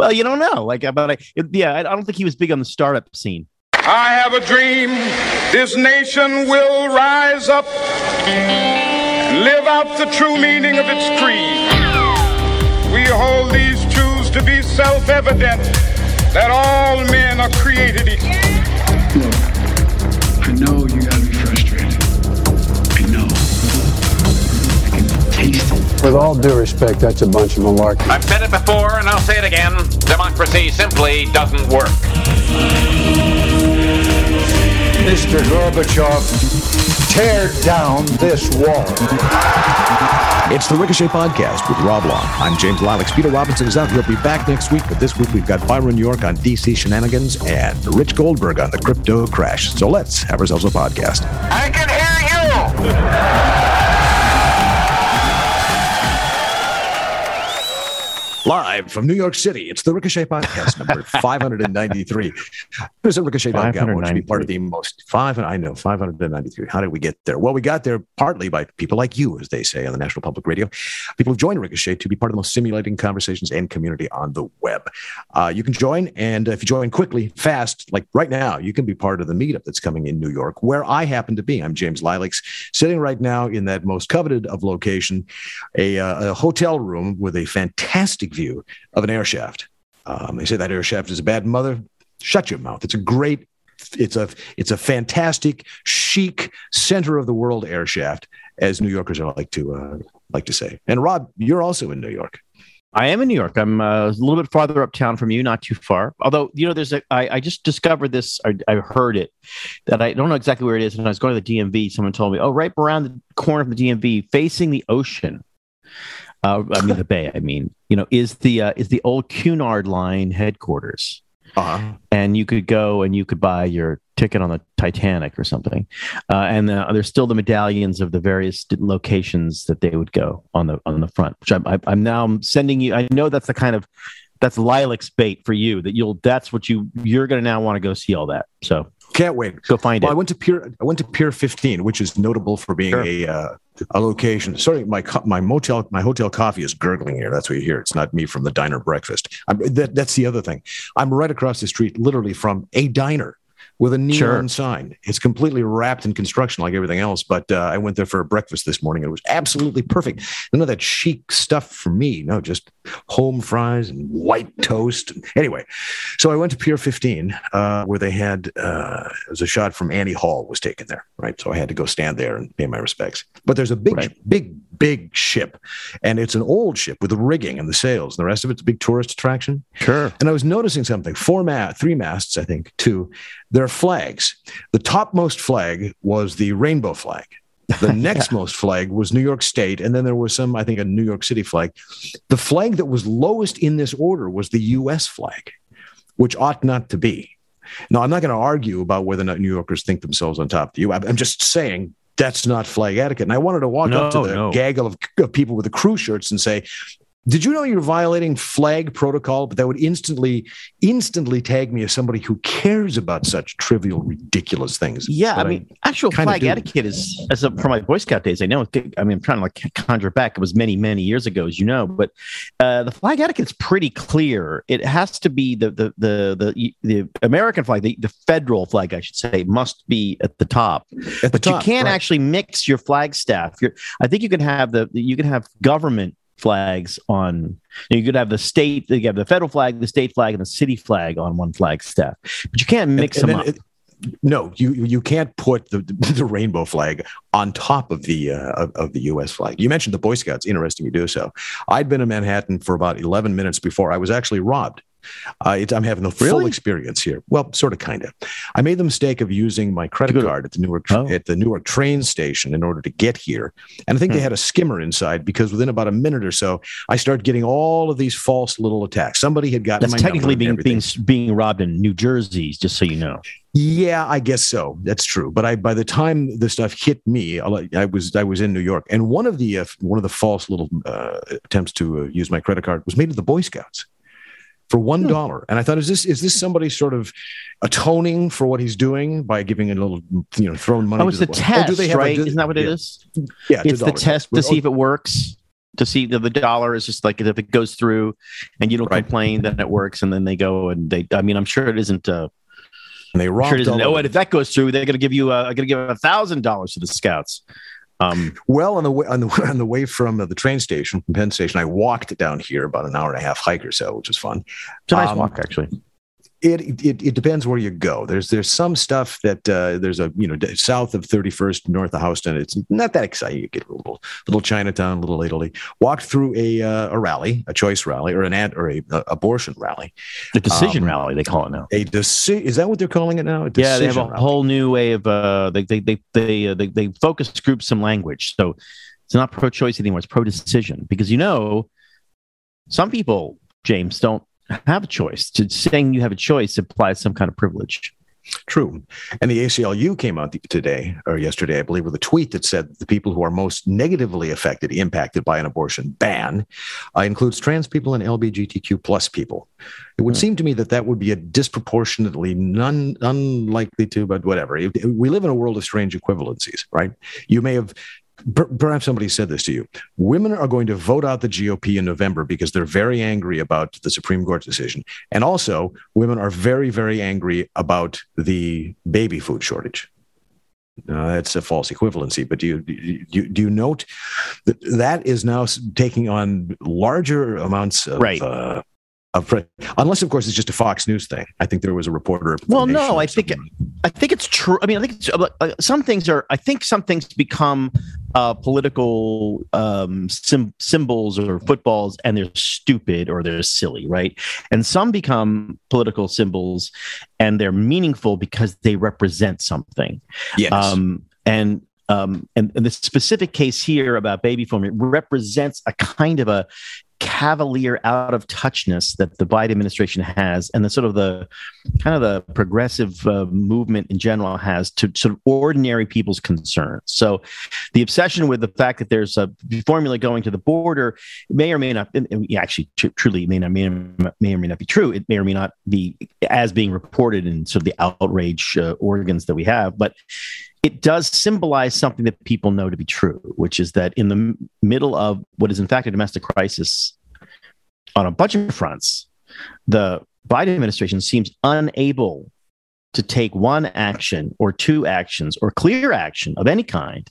well, you don't know. Like, but I, yeah, I don't think he was big on the startup scene. I have a dream this nation will rise up and live out the true meaning of its creed. We hold these truths to be self evident that all men are created equal. Look, I know you gotta With all due respect, that's a bunch of malarkey. I've said it before and I'll say it again. Democracy simply doesn't work. Mr. Gorbachev, tear down this wall. It's the Ricochet Podcast with Rob Long. I'm James Lileks. Peter Robinson is out. He'll be back next week, but this week we've got Byron York on DC shenanigans and Rich Goldberg on the crypto crash. So let's have ourselves a podcast. I can hear you! Live from New York City, it's the Ricochet Podcast number 593. Visit ricochet.com. Which be part of the most five. I know 593. How did we get there? Well, we got there partly by people like you, as they say on the National Public Radio. People who joined Ricochet to be part of the most stimulating conversations and community on the web. Uh, you can join, and if you join quickly, fast, like right now, you can be part of the meetup that's coming in New York, where I happen to be. I'm James Lileks, sitting right now in that most coveted of location, a, uh, a hotel room with a fantastic view of an air shaft. Um, they say that air shaft is a bad mother. Shut your mouth. It's a great, it's a it's a fantastic, chic center of the world air shaft, as New Yorkers are like to uh, like to say. And Rob, you're also in New York. I am in New York. I'm uh, a little bit farther uptown from you, not too far. Although, you know, there's a, I, I just discovered this, I, I heard it, that I don't know exactly where it is. And I was going to the DMV, someone told me, oh, right around the corner of the DMV, facing the ocean. Uh, I mean, the bay, I mean, you know, is the, uh, is the old Cunard line headquarters. Uh-huh. And you could go and you could buy your ticket on the Titanic or something. Uh, and uh, there's still the medallions of the various locations that they would go on the on the front. Which I'm, I, I'm now sending you. I know that's the kind of that's Lileks bait for you. That you'll that's what you you're going to now want to go see all that. So can't wait. Go find well, it. I went to Pier. I went to Pier 15, which is notable for being Sure. a uh, a location. Sorry, my my motel my hotel coffee is gurgling here. That's what you hear. It's not me from the diner breakfast. That, that's the other thing. I'm right across the street, literally from a diner with a neon Sure. sign. It's completely wrapped in construction like everything else. But uh, I went there for a breakfast this morning. It was absolutely perfect. None of that chic stuff for me. No, just home fries and white toast. Anyway, so I went to Pier 15, uh, where they had uh, it was a shot from Annie Hall was taken there, right? So I had to go stand there and pay my respects. But there's a big, Right. big, big ship, and it's an old ship with the rigging and the sails, and the rest of it's a big tourist attraction. Sure. And I was noticing something. Four ma- three masts, I think, two. There flags. The topmost flag was the rainbow flag. The next most flag was New York State, and then there was some, I think, a New York City flag. The flag that was lowest in this order was the U.S. flag, which ought not to be. Now, I'm not going to argue about whether or not New Yorkers think themselves on top of the I'm just saying that's not flag etiquette. And I wanted to walk up to the no. gaggle of, of people with the crew shirts and say, did you know you're violating flag protocol? But that would instantly, instantly tag me as somebody who cares about such trivial, ridiculous things. Yeah, I mean, actual flag etiquette is as a, from my Boy Scout days. I know. I mean, I'm trying to like conjure back. It was many, many years ago, as you know. But uh, the flag etiquette is pretty clear. It has to be the the the the, the American flag, the, the federal flag, I should say, must be at the top. at the But you can't right. actually mix your flag staff. You're, I think you can have the you can have government flags on. You could have the state, you have the federal flag, the state flag, and the city flag on one flag staff. But you can't mix And- and them up. it- no, you you can't put the the rainbow flag on top of the uh, of, of the U.S. flag. You mentioned the Boy Scouts. Interesting, you do so. I'd been in Manhattan for about eleven minutes before I was actually robbed. Uh, it, I'm having the full Really? experience here. Well, sort of, kind of. I made the mistake of using my credit card at the Newark Oh. at the Newark train station in order to get here, and I think they Hmm. had a skimmer inside because within about a minute or so, I started getting all of these false little attacks. Somebody had gotten That's my technically being being being robbed in New Jersey, just so you know. Yeah, I guess so. That's true. But I, by the time the stuff hit me, I was I was in New York, and one of the uh, one of the false little uh, attempts to uh, use my credit card was made to the Boy Scouts for one dollar. And I thought, is this is this somebody sort of atoning for what he's doing by giving a little, you know, throwing money? Oh, it's to the Boy- test, do they have a- Isn't that what it yeah. is? Yeah, It's the test to see if it works. to see that the dollar is just like if it goes through and you don't Right. complain, then it works, and then they go and they. I mean, I'm sure it isn't. Uh, And they robbed sure it isn't. Oh, and if that goes through, they're going to give you. Uh, going to give a thousand dollars to the scouts. Um, Well, on the way on the on the way from uh, the train station, from Penn Station, I walked down here about an hour and a half hike or so, which was fun. it's a nice Um, walk, actually. It, it it depends where you go. There's there's some stuff that uh, there's a you know south of 31st, north of Houston. It's not that exciting. You get a little little Chinatown, little Italy. Walked through a uh, a rally, a choice rally, or an ad or a, a abortion rally. The decision um, rally, they call it now. A deci- is that what they're calling it now? A Yeah, they have a rally. whole new way of uh, they they they they, uh, they they focus group some language. So it's not pro-choice anymore; it's pro-decision because you know some people, James, don't have a choice. To saying you have a choice implies some kind of privilege. True. And the ACLU came out today or yesterday, I believe, with a tweet that said the people who are most negatively affected, impacted by an abortion ban, uh, includes trans people and LGBTQ plus people. It would Hmm. seem to me that that would be a disproportionately none unlikely to, but whatever. We live in a world of strange equivalencies, right? You may have. Per- Perhaps somebody said this to you. Women are going to vote out the GOP in November because they're very angry about the Supreme Court decision. And also, women are very, very angry about the baby food shortage. Uh, that's a false equivalency, but do you, do you do you note that that is now taking on larger amounts of Right. uh, of unless of course it's just a Fox News thing. I think there was a reporter. Well, no, I think. I think it's true. I mean, I think it's, uh, uh, some things are. I think some things become uh, political um, sim- symbols or footballs, and they're stupid or they're silly, right? And some become political symbols, and they're meaningful because they represent something. yes. Um, and um, and, and the specific case here about baby formula represents a kind of a cavalier out of touchness that the Biden administration has, and the sort of the kind of the progressive uh, movement in general has to sort of ordinary people's concerns. So, the obsession with the fact that there's a formula going to the border may or may not, actually, tr- truly, may not may, may or may not be true. It may or may not be as being reported in sort of the outrage uh, organs that we have, but it does symbolize something that people know to be true, which is that in the middle of what is in fact a domestic crisis on a bunch of fronts, the Biden administration seems unable to take one action or two actions or clear action of any kind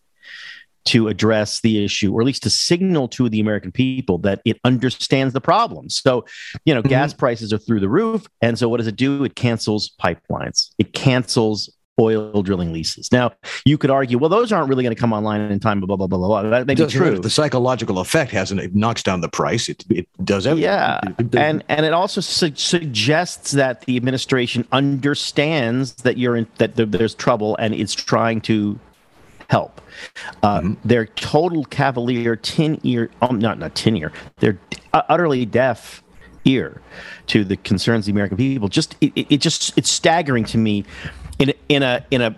to address the issue or at least to signal to the American people that it understands the problem. So, you know, mm-hmm. gas prices are through the roof. And so what does it do? It cancels pipelines. It cancels oil drilling leases. Now, you could argue, well, those aren't really going to come online in time, blah, blah, blah, blah, blah. That may be matter. true. The psychological effect hasn't. It knocks down the price. It, it does everything. Yeah, It- and and it also su- suggests that the administration understands that you're in that there, there's trouble and it's trying to help. Uh, Mm-hmm. They're total cavalier, tin ear, um, not not tin ear. They're uh, utterly deaf ear to the concerns of the American people. Just it, it just it's staggering to me. In in a in a,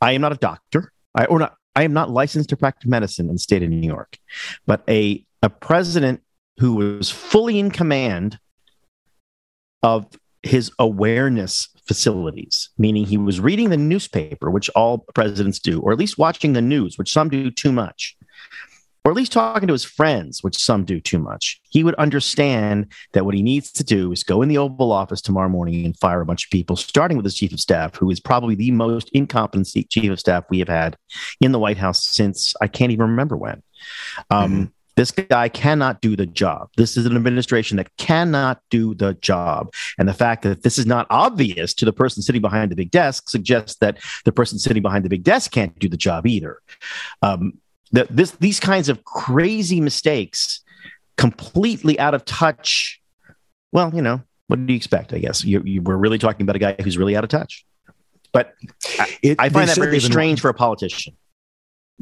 I am not a doctor. I or not. I am not licensed to practice medicine in the state of New York, but a a president who was fully in command of his awareness facilities, meaning he was reading the newspaper, which all presidents do, or at least watching the news, which some do too much, or at least talking to his friends, which some do too much. He would understand that what he needs to do is go in the Oval Office tomorrow morning and fire a bunch of people, starting with his chief of staff, who is probably the most incompetent chief of staff we have had in the White House since I can't even remember when. Um, This guy cannot do the job. This is an administration that cannot do the job. And the fact that this is not obvious to the person sitting behind the big desk suggests that the person sitting behind the big desk can't do the job either. Um, the, this, these kinds of crazy mistakes, completely out of touch. Well, you know, what do you expect? I guess you, you, we're really talking about a guy who's really out of touch. But It- I find that very strange for a politician.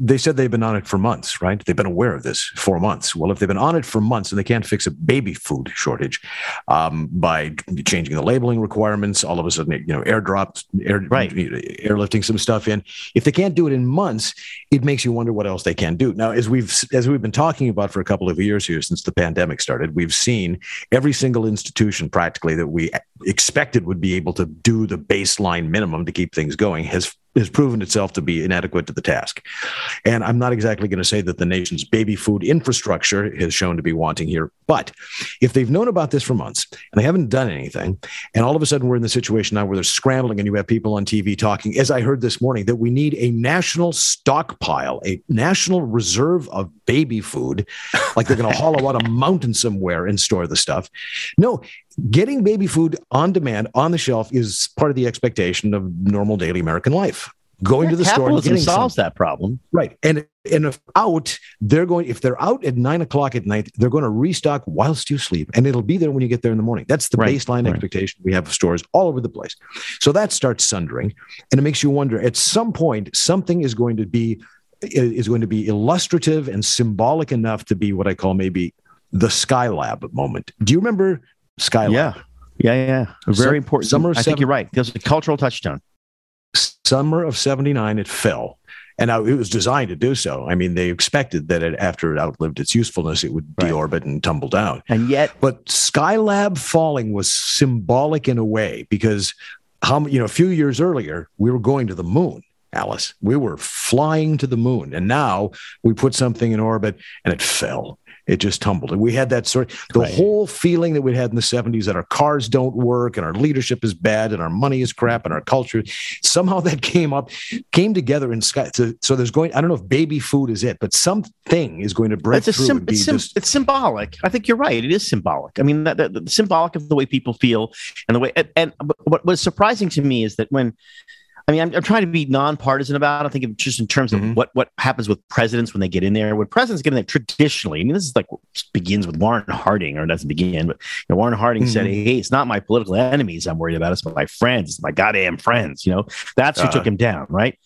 They said they've been on it for months, right? They've been aware of this for months. Well, if they've been on it for months and they can't fix a baby food shortage um, by changing the labeling requirements, all of a sudden, you know, airdrops, air, Right. airlifting some stuff in. If they can't do it in months, it makes you wonder what else they can do. Now, as we've as we've been talking about for a couple of years here since the pandemic started, we've seen every single institution practically that we expected would be able to do the baseline minimum to keep things going has has proven itself to be inadequate to the task. And I'm not exactly going to say that the nation's baby food infrastructure has shown to be wanting here, but if they've known about this for months and they haven't done anything, and all of a sudden we're in the situation now where they're scrambling and you have people on TV talking, as I heard this morning, that we need a national stockpile, a national reserve of baby food, like they're going to hollow out a mountain somewhere and store the stuff. No, getting baby food on demand on the shelf is part of the expectation of normal daily American life. Going yeah, to the store and getting solves that problem, right? And and if out, they're going. If they're out at nine o'clock at night, they're going to restock whilst you sleep, and it'll be there when you get there in the morning. That's the right, baseline right. expectation we have of stores all over the place. So that starts sundering, and it makes you wonder. At some point, something is going to be is going to be illustrative and symbolic enough to be what I call maybe the Skylab moment. Do you remember Skylab. Yeah. Yeah, yeah. Very important. Summer I think seven, you're right. There's a cultural touchstone. Summer of 79, it fell. And now it was designed to do so. I mean, they expected that it, after it outlived its usefulness, it would Right. deorbit and tumble down. And yet, But Skylab falling was symbolic in a way because how you know a few years earlier we were going to the moon. Alice, we were flying to the moon, and now we put something in orbit and it fell. It just tumbled, and we had that sort. of The Right. whole feeling that we had in the '70s that our cars don't work and our leadership is bad and our money is crap and our culture. Somehow that came up, came together in sky. So, so there's going. I don't know if baby food is it, but something is going to break through sim- it's, sim- just it's symbolic. I think you're right. It is symbolic. I mean, that, that, that- symbolic of the way people feel and the way. And, and what was surprising to me is that when, I mean, I'm, I'm trying to be nonpartisan about. it. I think just in terms of Mhm. what what happens with presidents when they get in there. When presidents get in there, traditionally, I mean, this is like begins with Warren Harding, or doesn't begin, but you know, Warren Harding said, Mhm. "Hey, it's not my political enemies I'm worried about. It's my friends. It's my goddamn friends." You know, that's who Uh-huh. took him down, right?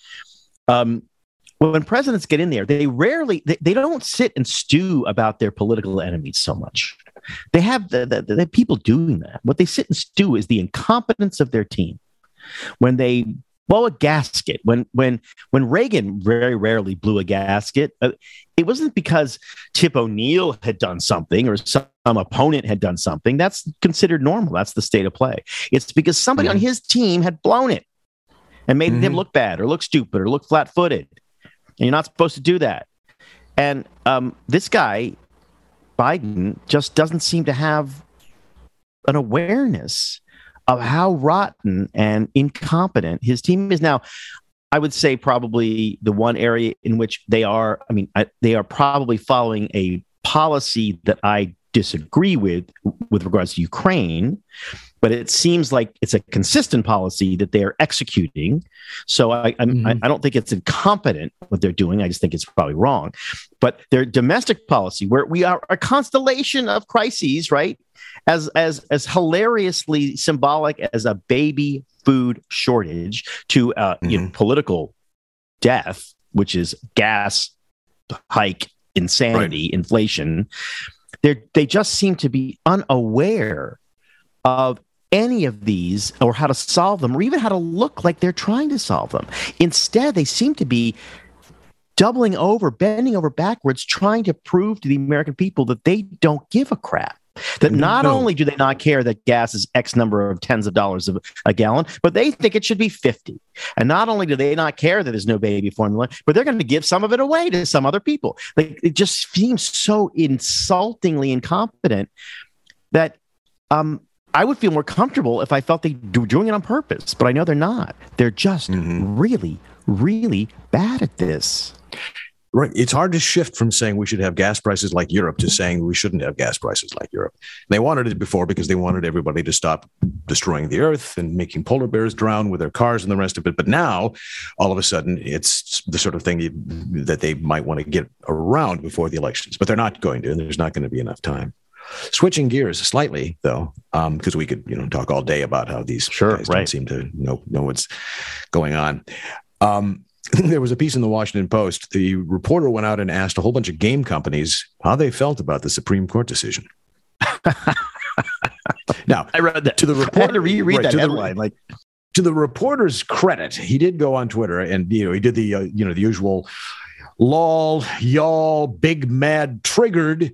Um, when presidents get in there, they rarely they, they don't sit and stew about their political enemies so much. They have the, the, the people doing that. What they sit and stew is the incompetence of their team. When they blow a gasket, when when when Reagan very rarely blew a gasket, uh, it wasn't because Tip O'Neill had done something or some opponent had done something. That's considered normal. That's the state of play. It's because somebody on his team had blown it and made him Mhm. look bad or look stupid or look flat footed. And you're not supposed to do that. And um, this guy, Biden, just doesn't seem to have an awareness of how rotten and incompetent his team is. Now, I would say probably the one area in which they are, I mean, I, they are probably following a policy that I disagree with with regards to Ukraine, but it seems like it's a consistent policy that they are executing. So I, I'm, I, I don't think it's incompetent what they're doing. I just think it's probably wrong. But their domestic policy, where we are a constellation of crises, right? As as as hilariously symbolic as a baby food shortage to uh, you know, political death, which is gas hike, insanity, inflation. They they just seem to be unaware of any of these or how to solve them or even how to look like they're trying to solve them. Instead, they seem to be doubling over, bending over backwards, trying to prove to the American people that they don't give a crap. That not No. only do they not care that gas is X number of tens of dollars of a gallon, but they think it should be 50. And not only do they not care that there's no baby formula, but they're going to give some of it away to some other people. Like it just seems so insultingly incompetent that um, I would feel more comfortable if I felt they were doing it on purpose, but I know they're not. They're just really, really bad at this. Right. It's hard to shift from saying we should have gas prices like Europe to saying we shouldn't have gas prices like Europe. They wanted it before because they wanted everybody to stop destroying the earth and making polar bears drown with their cars and the rest of it. But now, all of a sudden, it's the sort of thing that they might want to get around before the elections, but they're not going to, and there's not going to be enough time. Switching gears slightly, though, because we could, you know, talk all day about how these Sure, guys right. don't seem to know know what's going on. Um, there was a piece in the Washington Post. The reporter went out and asked a whole bunch of game companies how they felt about the Supreme Court decision. now, I read that To the I had reporter- to reread right, that to the- like, to the reporter's credit, he did go on Twitter and you know he did the uh, you know the usual lol y'all big mad triggered,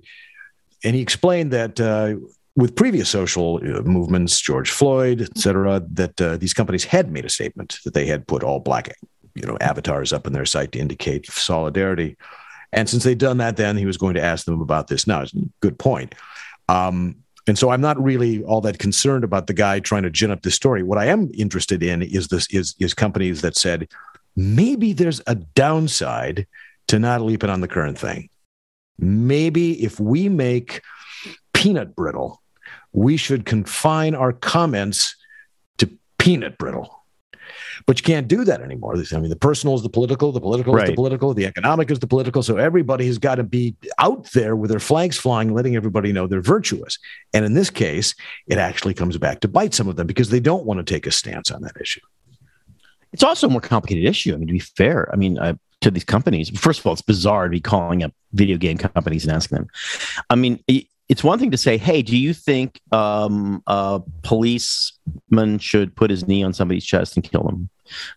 and he explained that uh, with previous social uh, movements, George Floyd, et cetera, that uh, these companies had made a statement that they had put all black, you know, avatars up in their site to indicate solidarity. And since they'd done that, then he was going to ask them about this. Now, good point. Um, and so I'm not really all that concerned about the guy trying to gin up this story. What I am interested in is this is is companies that said maybe there's a downside to not leaping on the current thing. Maybe if we make peanut brittle, we should confine our comments to peanut brittle. But you can't do that anymore. I mean, the personal is the political, the political right. is the political, the economic is the political. So everybody has got to be out there with their flags flying, letting everybody know they're virtuous. And in this case, it actually comes back to bite some of them because they don't want to take a stance on that issue. It's also a more complicated issue. I mean, to be fair, I mean, uh, to these companies, first of all, it's bizarre to be calling up video game companies and asking them. I mean, it's one thing to say, "Hey, do you think um, a policeman should put his knee on somebody's chest and kill him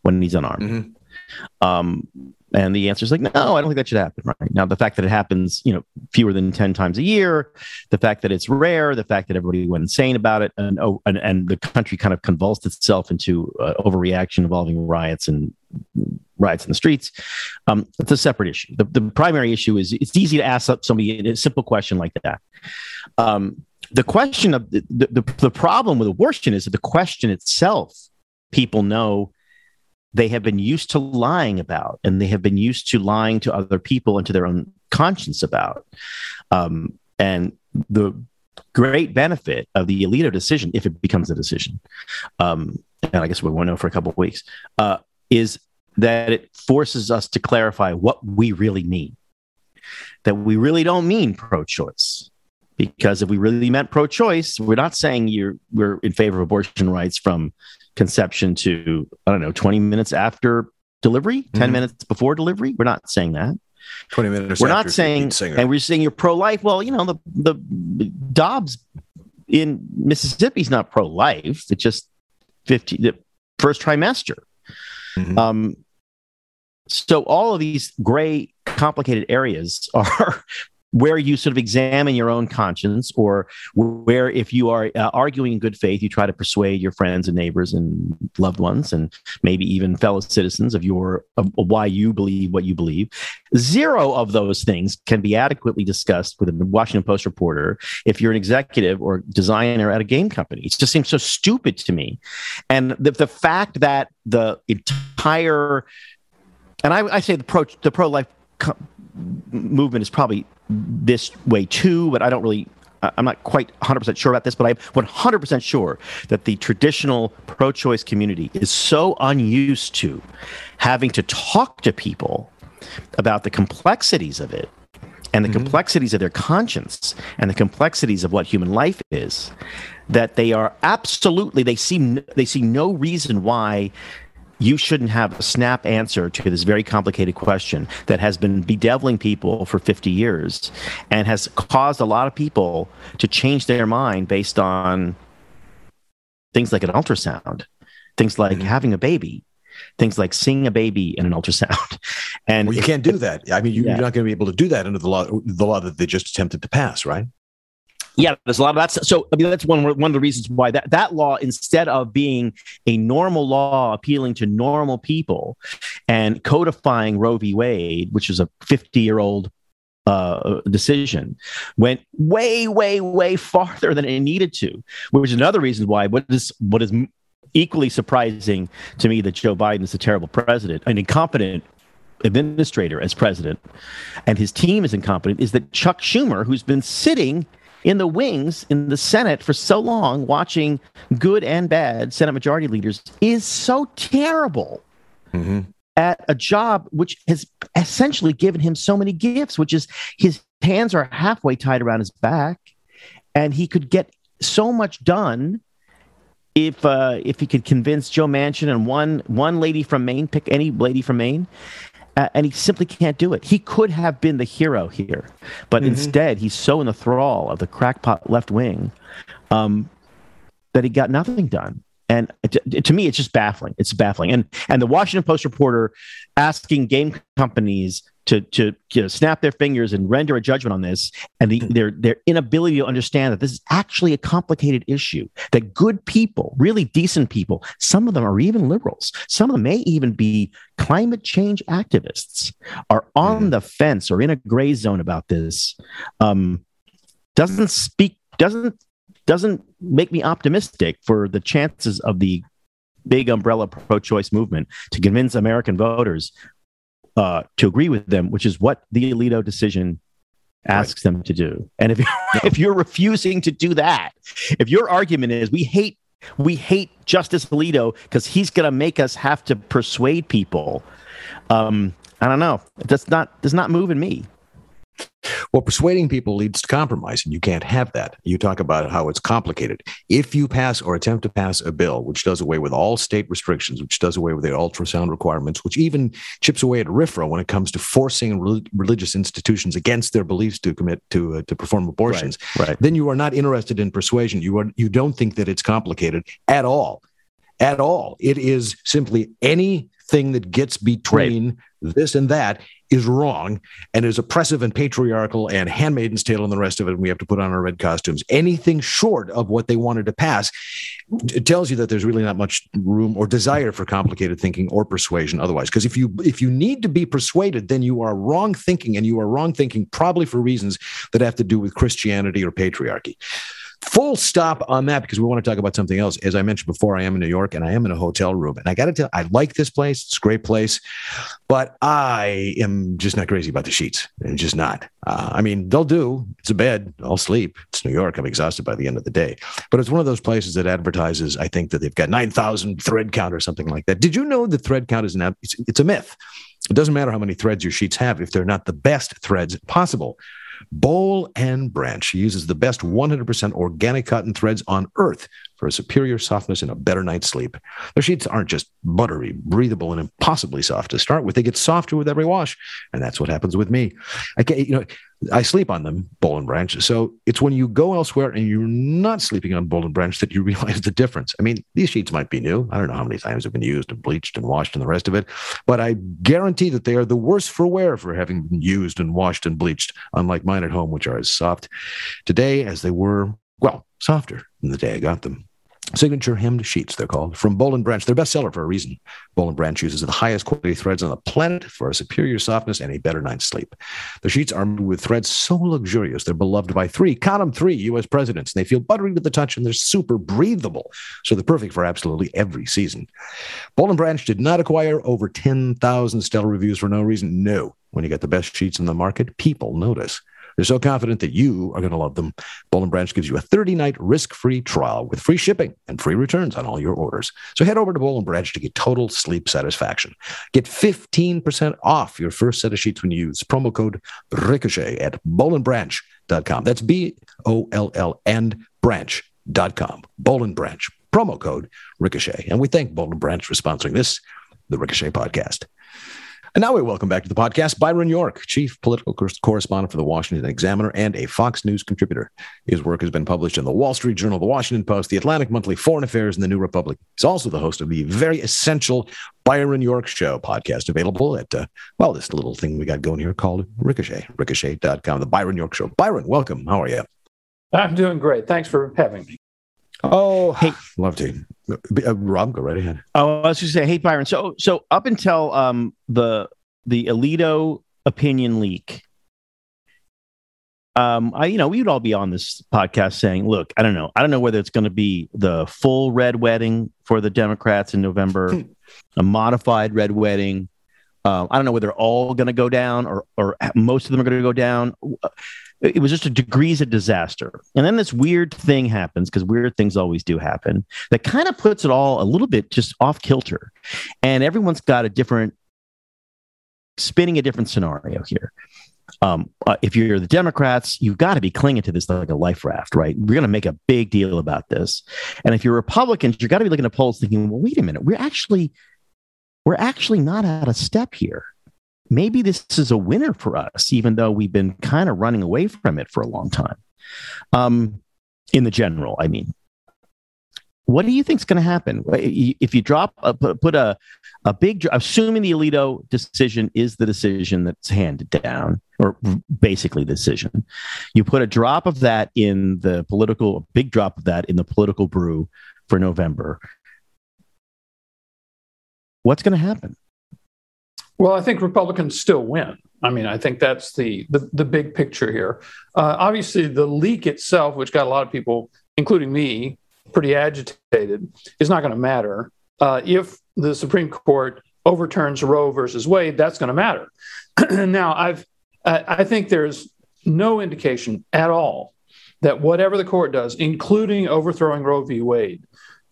when he's unarmed?" Mm-hmm. Um, and the answer is like, no, I don't think that should happen. Right now, the fact that it happens, you know, fewer than ten times a year, the fact that it's rare, the fact that everybody went insane about it, and oh, and, and the country kind of convulsed itself into uh, overreaction involving riots and riots in the streets. Um, it's a separate issue. The, the primary issue is it's easy to ask somebody a simple question like that. Um, the question of the, the, the problem with abortion is that the question itself, people know they have been used to lying about, and they have been used to lying to other people and to their own conscience about. Um, and the great benefit of the Alito decision, if it becomes a decision, um, and I guess we won't know for a couple of weeks, uh, is that it forces us to clarify what we really mean. That we really don't mean pro-choice, because if we really meant pro-choice, we're not saying you're we're in favor of abortion rights from conception to I don't know 20 minutes after delivery, 10 mm-hmm. minutes before delivery. We're not saying that. 20 minutes. We're not saying, and we're saying you're pro-life. Well, you know the the Dobbs in Mississippi is not pro-life. It's just 50 the first trimester. Mm-hmm. Um, so all of these gray, complicated areas are where you sort of examine your own conscience, or where if you are uh, arguing in good faith, you try to persuade your friends and neighbors and loved ones, and maybe even fellow citizens of your of why you believe what you believe. Zero of those things can be adequately discussed with a Washington Post reporter if you're an executive or designer at a game company. It just seems so stupid to me, and the, the fact that the entire and I, I say the pro the pro life co- movement is probably this way too, but I don't really. I'm not quite 100% sure about this, but I'm 100% sure that the traditional pro choice community is so unused to having to talk to people about the complexities of it and the mm-hmm. complexities of their conscience and the complexities of what human life is that they are absolutely they see they see no reason why you shouldn't have a snap answer to this very complicated question that has been bedeviling people for 50 years and has caused a lot of people to change their mind based on things like an ultrasound, things like mm-hmm. having a baby, things like seeing a baby in an ultrasound. And well, you can't do that. I mean, you, are not going to be able to do that under the law, the law that they just attempted to pass, right? Yeah, there's a lot of that. So, I mean, that's one one of the reasons why that that law, instead of being a normal law appealing to normal people and codifying Roe v. Wade, which is a 50 year old uh, decision, went way, way, way farther than it needed to. Which is another reason why what is what is equally surprising to me that Joe Biden is a terrible president, an incompetent administrator as president, and his team is incompetent. Is that Chuck Schumer, who's been sitting in the wings in the Senate for so long, watching good and bad Senate majority leaders, is so terrible mm-hmm. at a job which has essentially given him so many gifts, which is his hands are halfway tied around his back, and he could get so much done if uh, if he could convince Joe Manchin and one one lady from Maine, pick any lady from Maine, uh, and he simply can't do it. He could have been the hero here, but mm-hmm. instead he's so in the thrall of the crackpot left wing um, that he got nothing done. And to, to me, it's just baffling. It's baffling. And and the Washington Post reporter asking game companies to to you know, snap their fingers and render a judgment on this, and the, their their inability to understand that this is actually a complicated issue. That good people, really decent people, some of them are even liberals, some of them may even be climate change activists, are on Mhm. the fence or in a gray zone about this. Um, doesn't speak doesn't doesn't make me optimistic for the chances of the big umbrella pro-choice movement to convince American voters uh, to agree with them, which is what the Alito decision asks them to do. And if if you're refusing to do that, if your argument is we hate we hate Justice Alito because he's going to make us have to persuade people, um, I don't know. That's not that's not moving me. Well, persuading people leads to compromise, and you can't have that. You talk about how it's complicated. If you pass or attempt to pass a bill which does away with all state restrictions, which does away with the ultrasound requirements, which even chips away at RFRA when it comes to forcing rel- religious institutions against their beliefs to commit to uh, to perform abortions, Right. then you are not interested in persuasion. You are you don't think that it's complicated at all, at all. It is simply anything that gets between this and that is wrong and is oppressive and patriarchal and handmaiden's tale and the rest of it and we have to put on our red costumes. Anything short of what they wanted to pass it tells you that there's really not much room or desire for complicated thinking or persuasion otherwise. Because if you if you need to be persuaded then you are wrong thinking and you are wrong thinking probably for reasons that have to do with christianity or patriarchy Full stop on that because we want to talk about something else. As I mentioned before, I am in New York and I am in a hotel room. And I got to tell, I like this place. It's a great place, but I am just not crazy about the sheets. And just not. Uh, I mean, they'll do. It's a bed. I'll sleep. It's New York. I'm exhausted by the end of the day. But it's one of those places that advertises. I think that they've got nine thousand thread count or something like that. Did you know that thread count is an? It's, it's a myth. It doesn't matter how many threads your sheets have if they're not the best threads possible. Boll and Branch uses the best 100% organic cotton threads on earth for a superior softness and a better night's sleep. Their sheets aren't just buttery, breathable, and impossibly soft to start with. They get softer with every wash, and that's what happens with me. I get, you know, I sleep on them, Boll and Branch. So it's when you go elsewhere and you're not sleeping on Boll and Branch that you realize the difference. I mean, these sheets might be new. I don't know how many times they've been used and bleached and washed and the rest of it, but I guarantee that they are the worse for wear for having been used and washed and bleached, unlike mine at home, which are as soft today as they were, well, softer than the day I got them. Signature hemmed sheets, they're called, from Boll and Branch. They're bestseller for a reason. Boll and Branch uses the highest quality threads on the planet for a superior softness and a better night's sleep. The sheets are made with threads so luxurious they're beloved by three, count them three U.S. presidents. They feel buttery to the touch and they're super breathable, so they're perfect for absolutely every season. Boll and Branch did not acquire over 10,000 stellar reviews for no reason. No. When you get the best sheets in the market, people notice. They're so confident that you are going to love them. Boll and Branch gives you a 30-night risk-free trial with free shipping and free returns on all your orders. So head over to Boll and Branch to get total sleep satisfaction. Get 15% off your first set of sheets when you use promo code Ricochet at bollandbranch.com. That's B-O-L-L and branch.com. Boll and Branch. Promo code Ricochet. And we thank Boll and Branch for sponsoring this, the Ricochet podcast. And now we welcome back to the podcast Byron York, chief political correspondent for the Washington Examiner and a Fox News contributor. His work has been published in the Wall Street Journal, the Washington Post, the Atlantic Monthly, Foreign Affairs, and the New Republic. He's also the host of the very essential Byron York Show podcast, available at, uh, well, this little thing we got going here called Ricochet, ricochet.com, the Byron York Show. Byron, welcome. How are you? I'm doing great. Thanks for having me. Oh, Hey. love to. Uh, Rob, go right ahead. Oh, I was just say, hey Byron. So so up until um the the Alito opinion leak, um, I you know we would all be on this podcast saying, look, I don't know, I don't know whether it's going to be the full red wedding for the Democrats in November, a modified red wedding. Um, I don't know whether all going to go down or or most of them are going to go down. It was just a degrees of disaster, and then this weird thing happens because weird things always do happen. That kind of puts it all a little bit just off kilter, and everyone's got a different spinning a different scenario here. Um, uh, if you're the Democrats, you've got to be clinging to this like a life raft, right? We're going to make a big deal about this. And if you're Republicans, you've got to be looking at polls thinking, well, wait a minute, we're actually, we're actually not out of step here. Maybe this is a winner for us, even though we've been kind of running away from it for a long time. Um, in the general, I mean. what do you think is going to happen if you drop a, put a a big assuming the alito decision is the decision that's handed down or basically the decision you put a drop of that in the political a big drop of that in the political brew for november what's going to happen well i think republicans still win i mean i think that's the the, the big picture here uh, obviously the leak itself which got a lot of people including me pretty agitated is not going to matter. Uh, if the Supreme Court overturns Roe versus Wade, that's going to matter. now, I've I think there's no indication at all that whatever the court does, including overthrowing Roe v. Wade,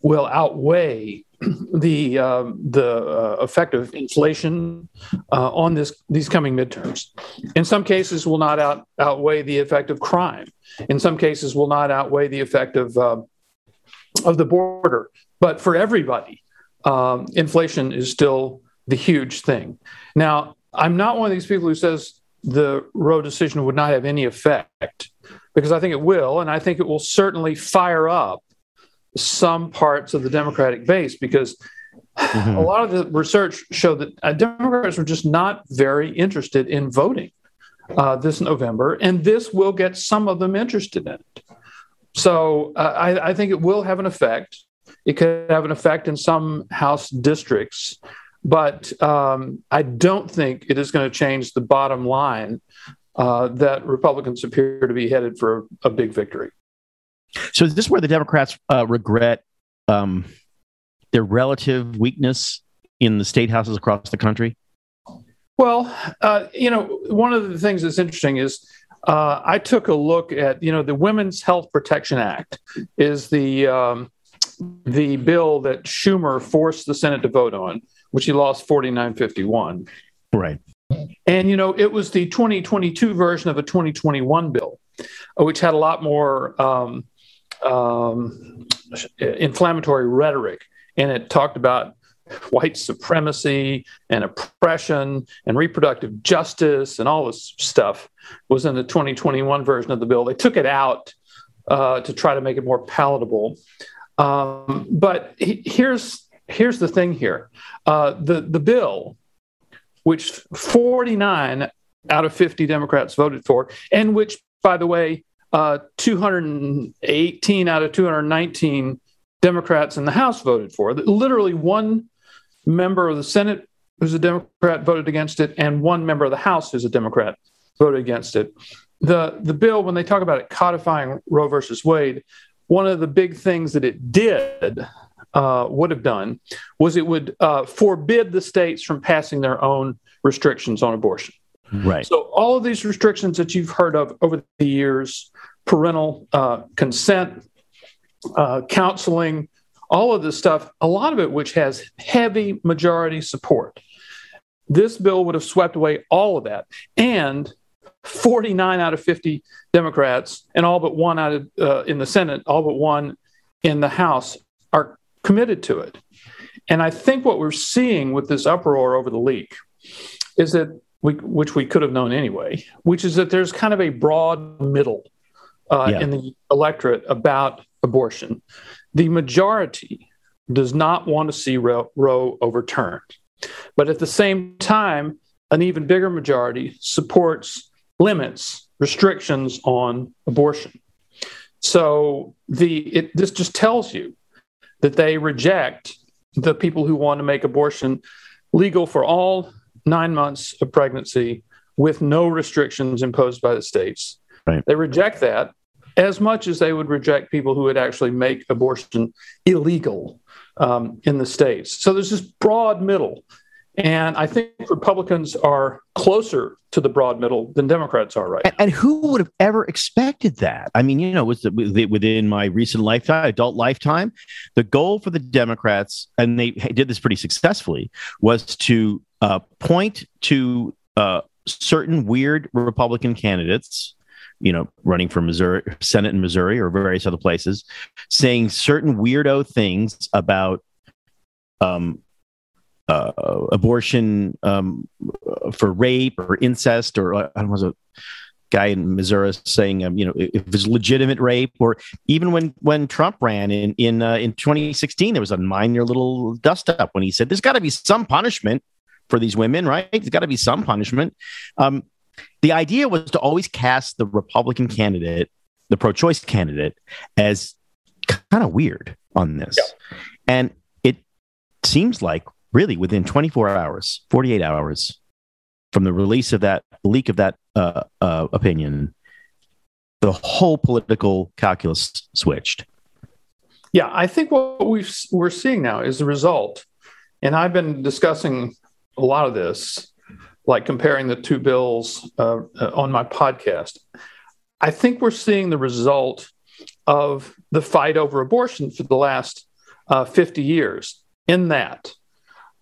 will outweigh the um, the uh, effect of inflation uh, on this these coming midterms. In some cases, will not out, outweigh the effect of crime. In some cases, will not outweigh the effect of uh, of the border. But for everybody, um, inflation is still the huge thing. Now, I'm not one of these people who says the Roe decision would not have any effect, because I think it will, and I think it will certainly fire up some parts of the Democratic base because mm-hmm. a lot of the research showed that uh, Democrats were just not very interested in voting uh, this November, and this will get some of them interested in it. So uh, I, I, think it will have an effect. It could have an effect in some House districts, but um, I don't think it is going to change the bottom line uh, that Republicans appear to be headed for a big victory. So is this where the Democrats uh, regret um, their relative weakness in the state houses across the country? Well, uh, you know, one of the things that's interesting is uh, I took a look at, you know, the Women's Health Protection Act is the um, the bill that Schumer forced the Senate to vote on, which he lost 49-51. Right. And you know, it was the 2022 version of a 2021 bill, which had a lot more um, um, inflammatory rhetoric, and it talked about white supremacy and oppression and reproductive justice and all this stuff was in the 2021 version of the bill. They took it out uh, to try to make it more palatable. Um, but he, here's here's the thing here: uh, the the bill, which 49 out of 50 Democrats voted for, and which, by the way, uh, 218 out of 219 Democrats in the House voted for. it. Literally one member of the Senate who's a Democrat voted against it, and one member of the House who's a Democrat voted against it. The, the bill, when they talk about it codifying Roe versus Wade, one of the big things that it did, uh, would have done, was it would uh, forbid the states from passing their own restrictions on abortion. Right. So all of these restrictions that you've heard of over the years, parental uh, consent, uh, counseling, all of this stuff, a lot of it which has heavy majority support. This bill would have swept away all of that. And 49 out of 50 Democrats and all but one out of uh, in the Senate, all but one in the House are committed to it. And I think what we're seeing with this uproar over the leak is that we, which we could have known anyway, which is that there's kind of a broad middle uh, yeah. in the electorate about abortion. The majority does not want to see Roe, Roe overturned. But at the same time, an even bigger majority supports limits, restrictions on abortion. So the it, this just tells you that they reject the people who want to make abortion legal for all nine months of pregnancy with no restrictions imposed by the states. Right. They reject that as much as they would reject people who would actually make abortion illegal um, in the states. So there's this broad middle. And I think Republicans are closer to the broad middle than Democrats are right and, and who would have ever expected that? I mean, you know, was within my recent lifetime, adult lifetime, the goal for the Democrats, and they did this pretty successfully, was to uh, point to uh, certain weird Republican candidates you know, running for Missouri, Senate in Missouri or various other places, saying certain weirdo things about um, uh, abortion um, for rape or incest or I don't know, guy in Missouri saying, um, you know, if it's legitimate rape, or even when when Trump ran in in uh, in 2016, there was a minor little dust up when he said, "There's got to be some punishment for these women, right? There's got to be some punishment." Um, the idea was to always cast the Republican candidate, the pro-choice candidate, as kind of weird on this, yeah. and it seems like really within 24 hours, 48 hours from the release of that leak of that uh, uh, opinion, the whole political calculus switched. Yeah, I think what we are seeing now is the result, and I've been discussing a lot of this, like comparing the two bills uh, uh on my podcast. I think we're seeing the result of the fight over abortion for the last uh, 50 years. In that,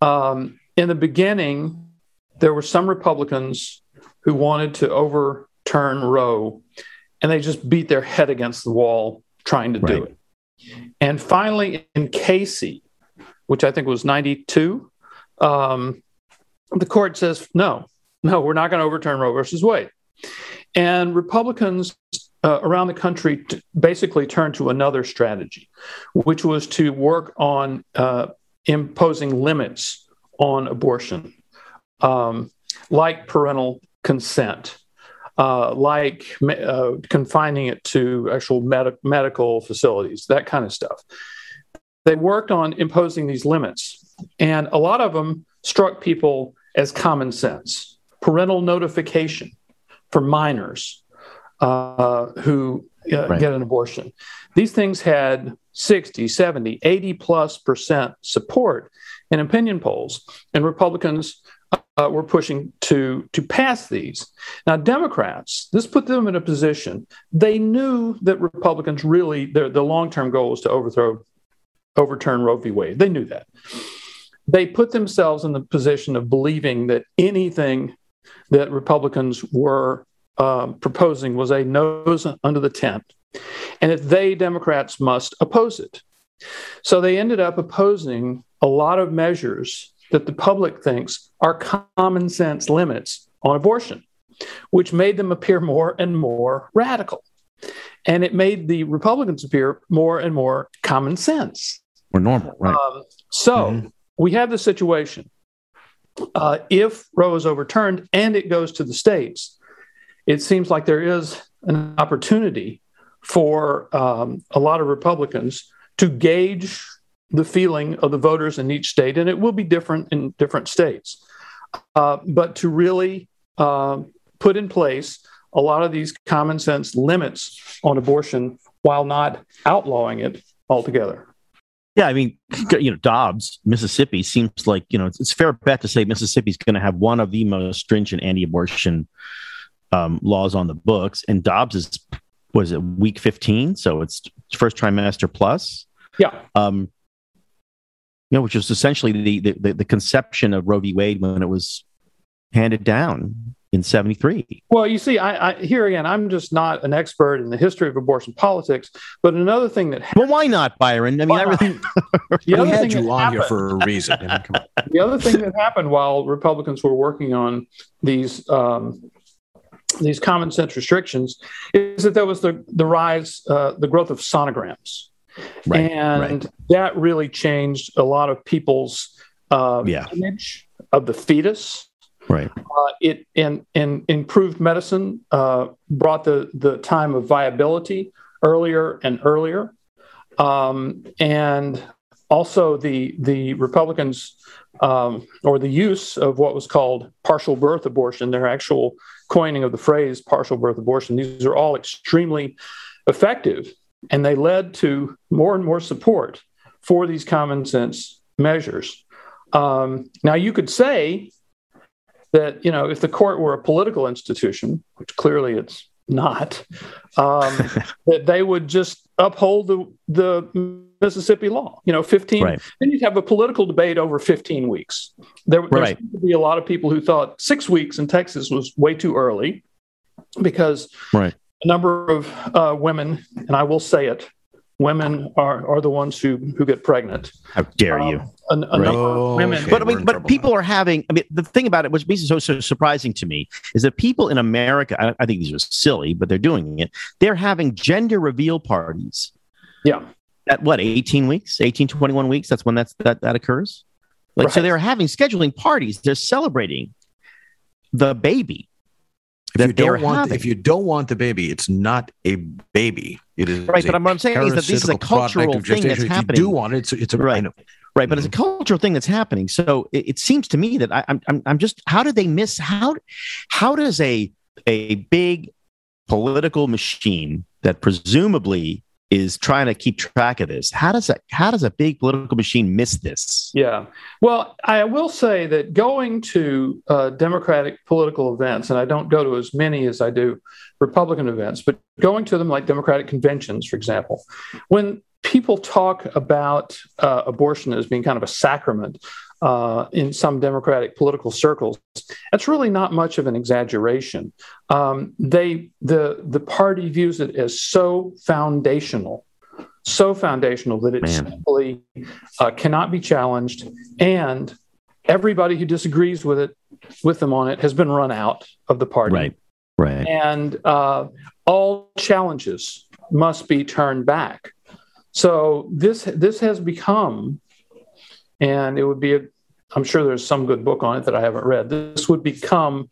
um, in the beginning, there were some Republicans who wanted to overturn Roe, and they just beat their head against the wall trying to right. do it. And finally, in Casey, which I think was 92, um, the court says, no, no, we're not going to overturn Roe versus Wade. And Republicans uh, around the country t- basically turned to another strategy, which was to work on uh, imposing limits on abortion um, like parental consent, uh, like uh, confining it to actual med- medical facilities, that kind of stuff. They worked on imposing these limits, and a lot of them struck people as common sense. Parental notification for minors uh, who uh, right. get an abortion. These things had 60, 70, 80 plus percent support in opinion polls, and Republicans uh, were pushing to to pass these. Now, Democrats, this put them in a position. They knew that Republicans really their the long term goal was to overthrow, overturn Roe v. Wade. They knew that. They put themselves in the position of believing that anything that Republicans were um, proposing was a nose under the tent, and that they Democrats must oppose it. So they ended up opposing a lot of measures that the public thinks are common sense limits on abortion, which made them appear more and more radical. And it made the Republicans appear more and more common sense. Or normal, right? Um, so mm-hmm. We have the situation. Uh, if Roe is overturned and it goes to the states, it seems like there is an opportunity for um, a lot of Republicans to gauge the feeling of the voters in each state, and it will be different in different states. Uh, but to really uh, put in place a lot of these common sense limits on abortion while not outlawing it altogether. Yeah, I mean, you know, Dobbs, Mississippi seems like you know it's, it's fair bet to say Mississippi's going to have one of the most stringent anti-abortion um, laws on the books, and Dobbs is was it week fifteen, so it's first trimester plus. Yeah. Um, you know, which was essentially the, the, the conception of Roe v. Wade when it was handed down in 73. Well, you see, I, I, here again, I'm just not an expert in the history of abortion politics, but another thing that happened, well, why not, Byron? I mean, everything. the other had you on happened, here for a reason. I mean, the other thing that happened while Republicans were working on these um, these common sense restrictions is that there was the the rise, uh, the growth of sonograms. Right, and right. that really changed a lot of people's uh, yeah. image of the fetus. Right. Uh, it and and improved medicine uh, brought the the time of viability earlier and earlier, um, and also the the Republicans um, or the use of what was called partial birth abortion, their actual coining of the phrase partial birth abortion. These are all extremely effective and they led to more and more support for these common sense measures. Um, now, you could say that, you know, if the court were a political institution, which clearly it's not, um, that they would just uphold the, the Mississippi law. You know, 15, right. then you'd have a political debate over 15 weeks. There, there right. to be a lot of people who thought six weeks in Texas was way too early because right a number of uh, women, and I will say it, women are, are the ones who, who get pregnant. How dare you? Um, a, a number of women. Okay, but I mean, but people now. are having. I mean, the thing about it, which makes it so, so surprising to me, is that people in America. I, I think these are silly, but they're doing it. They're having gender reveal parties Yeah. at what 18 weeks, 18, 21 weeks. That's when that's that that occurs. Like so, they're having scheduling parties. They're celebrating the baby. If you don't want, having. if you don't want the baby, it's not a baby. It is Right, but what I'm saying is that this is a cultural thing that's. If happening. you do want it, it's, it's a Right. Right, but it's a mm. cultural thing that's happening. So it, it seems to me that I, I'm, I'm, I'm just. How did they miss? How, how does a a big political machine that presumably is trying to keep track of this? How does that? How does a big political machine miss this? Yeah. Well, I will say that going to uh, Democratic political events, and I don't go to as many as I do Republican events, but going to them like Democratic conventions, for example, when people talk about uh, abortion as being kind of a sacrament uh, in some Democratic political circles, that's really not much of an exaggeration. Um, they the the party views it as so foundational, so foundational that it Man. simply uh, cannot be challenged, and everybody who disagrees with it with them on it has been run out of the party Right, right. and uh, all challenges must be turned back. So this this has become, and it would be a, I'm sure there's some good book on it that I haven't read. This would become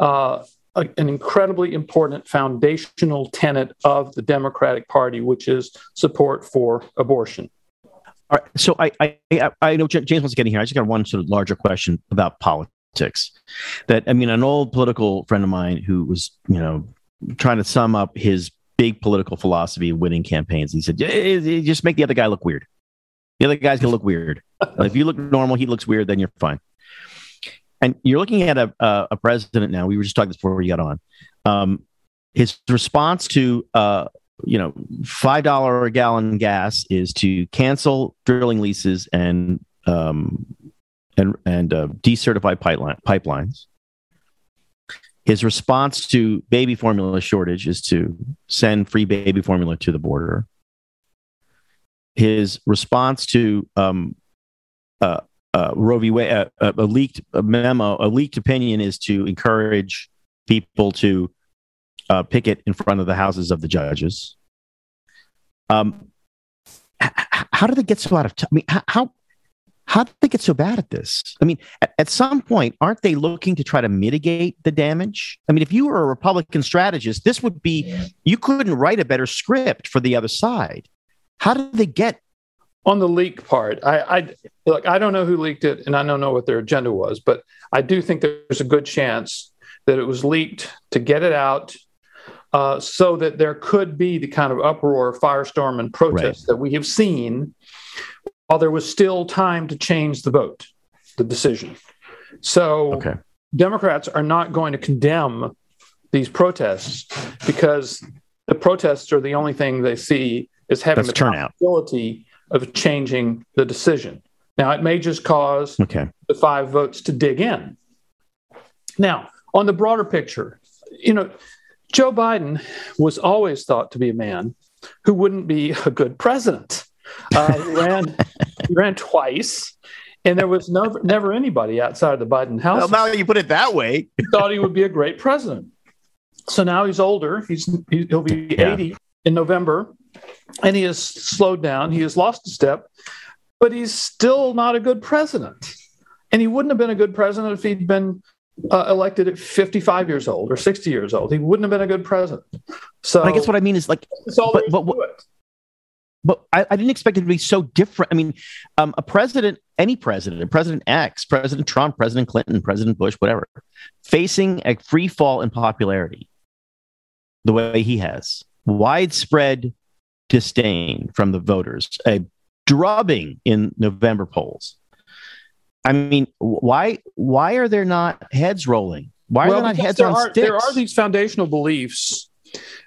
uh, a- an incredibly important foundational tenet of the Democratic Party, which is support for abortion. All right. So I, I, I- know James wants to get in here. I just got one sort of larger question about politics. That I mean, an old political friend of mine who was, you know, trying to sum up his big political philosophy of winning campaigns. He said, "Yeah, yeah, yeah, just make the other guy look weird. The other guy's gonna look weird. if you look normal, he looks weird, then you're fine. And you're looking at a, a, a president now. We were just talking this before we got on. Um, his response to uh, you know, five dollar a gallon gas is to cancel drilling leases and um, and and uh, decertify pipeline pipelines. His response to baby formula shortage is to send free baby formula to the border. His response to um, uh, uh, Roe v. Wade, uh, uh, a leaked memo, a leaked opinion is to encourage people to uh, picket in front of the houses of the judges. Um, h- how did they get so out of touch? I mean, h- how how did they get so bad at this? I mean, at, at some point, aren't they looking to try to mitigate the damage? I mean, if you were a Republican strategist, this would be you couldn't write a better script for the other side. How did they get? on the leak part, I, I look. I don't know who leaked it, and I don't know what their agenda was, but I do think there's a good chance that it was leaked to get it out, uh, so that there could be the kind of uproar, firestorm, and protest that we have seen, while there was still time to change the vote, the decision. So Okay. Democrats are not going to condemn these protests because the protests are the only thing they see is having That's the turnout. possibility of changing the decision. Now, it may just cause Okay. the five votes to dig in. Now, on the broader picture, you know, Joe Biden was always thought to be a man who wouldn't be a good president. Uh, he ran, he ran twice, and there was never, never anybody outside of the Biden house Well, now that you put it that way, who thought he would be a great president. So now he's older. He's he- he'll be Yeah. 80 in November, and he has slowed down. He has lost a step, but he's still not a good president. And he wouldn't have been a good president if he'd been uh, elected at 55 years old or 60 years old. He wouldn't have been a good president. So but I guess what I mean is like but- is but but I, I didn't expect it to be so different. I mean, um, a president, any president, President X, President Trump, President Clinton, President Bush, whatever, facing a free fall in popularity the way he has, widespread disdain from the voters, a drubbing in November polls. I mean, why why are there not heads rolling? Why are there not heads there on are, sticks? There are these foundational beliefs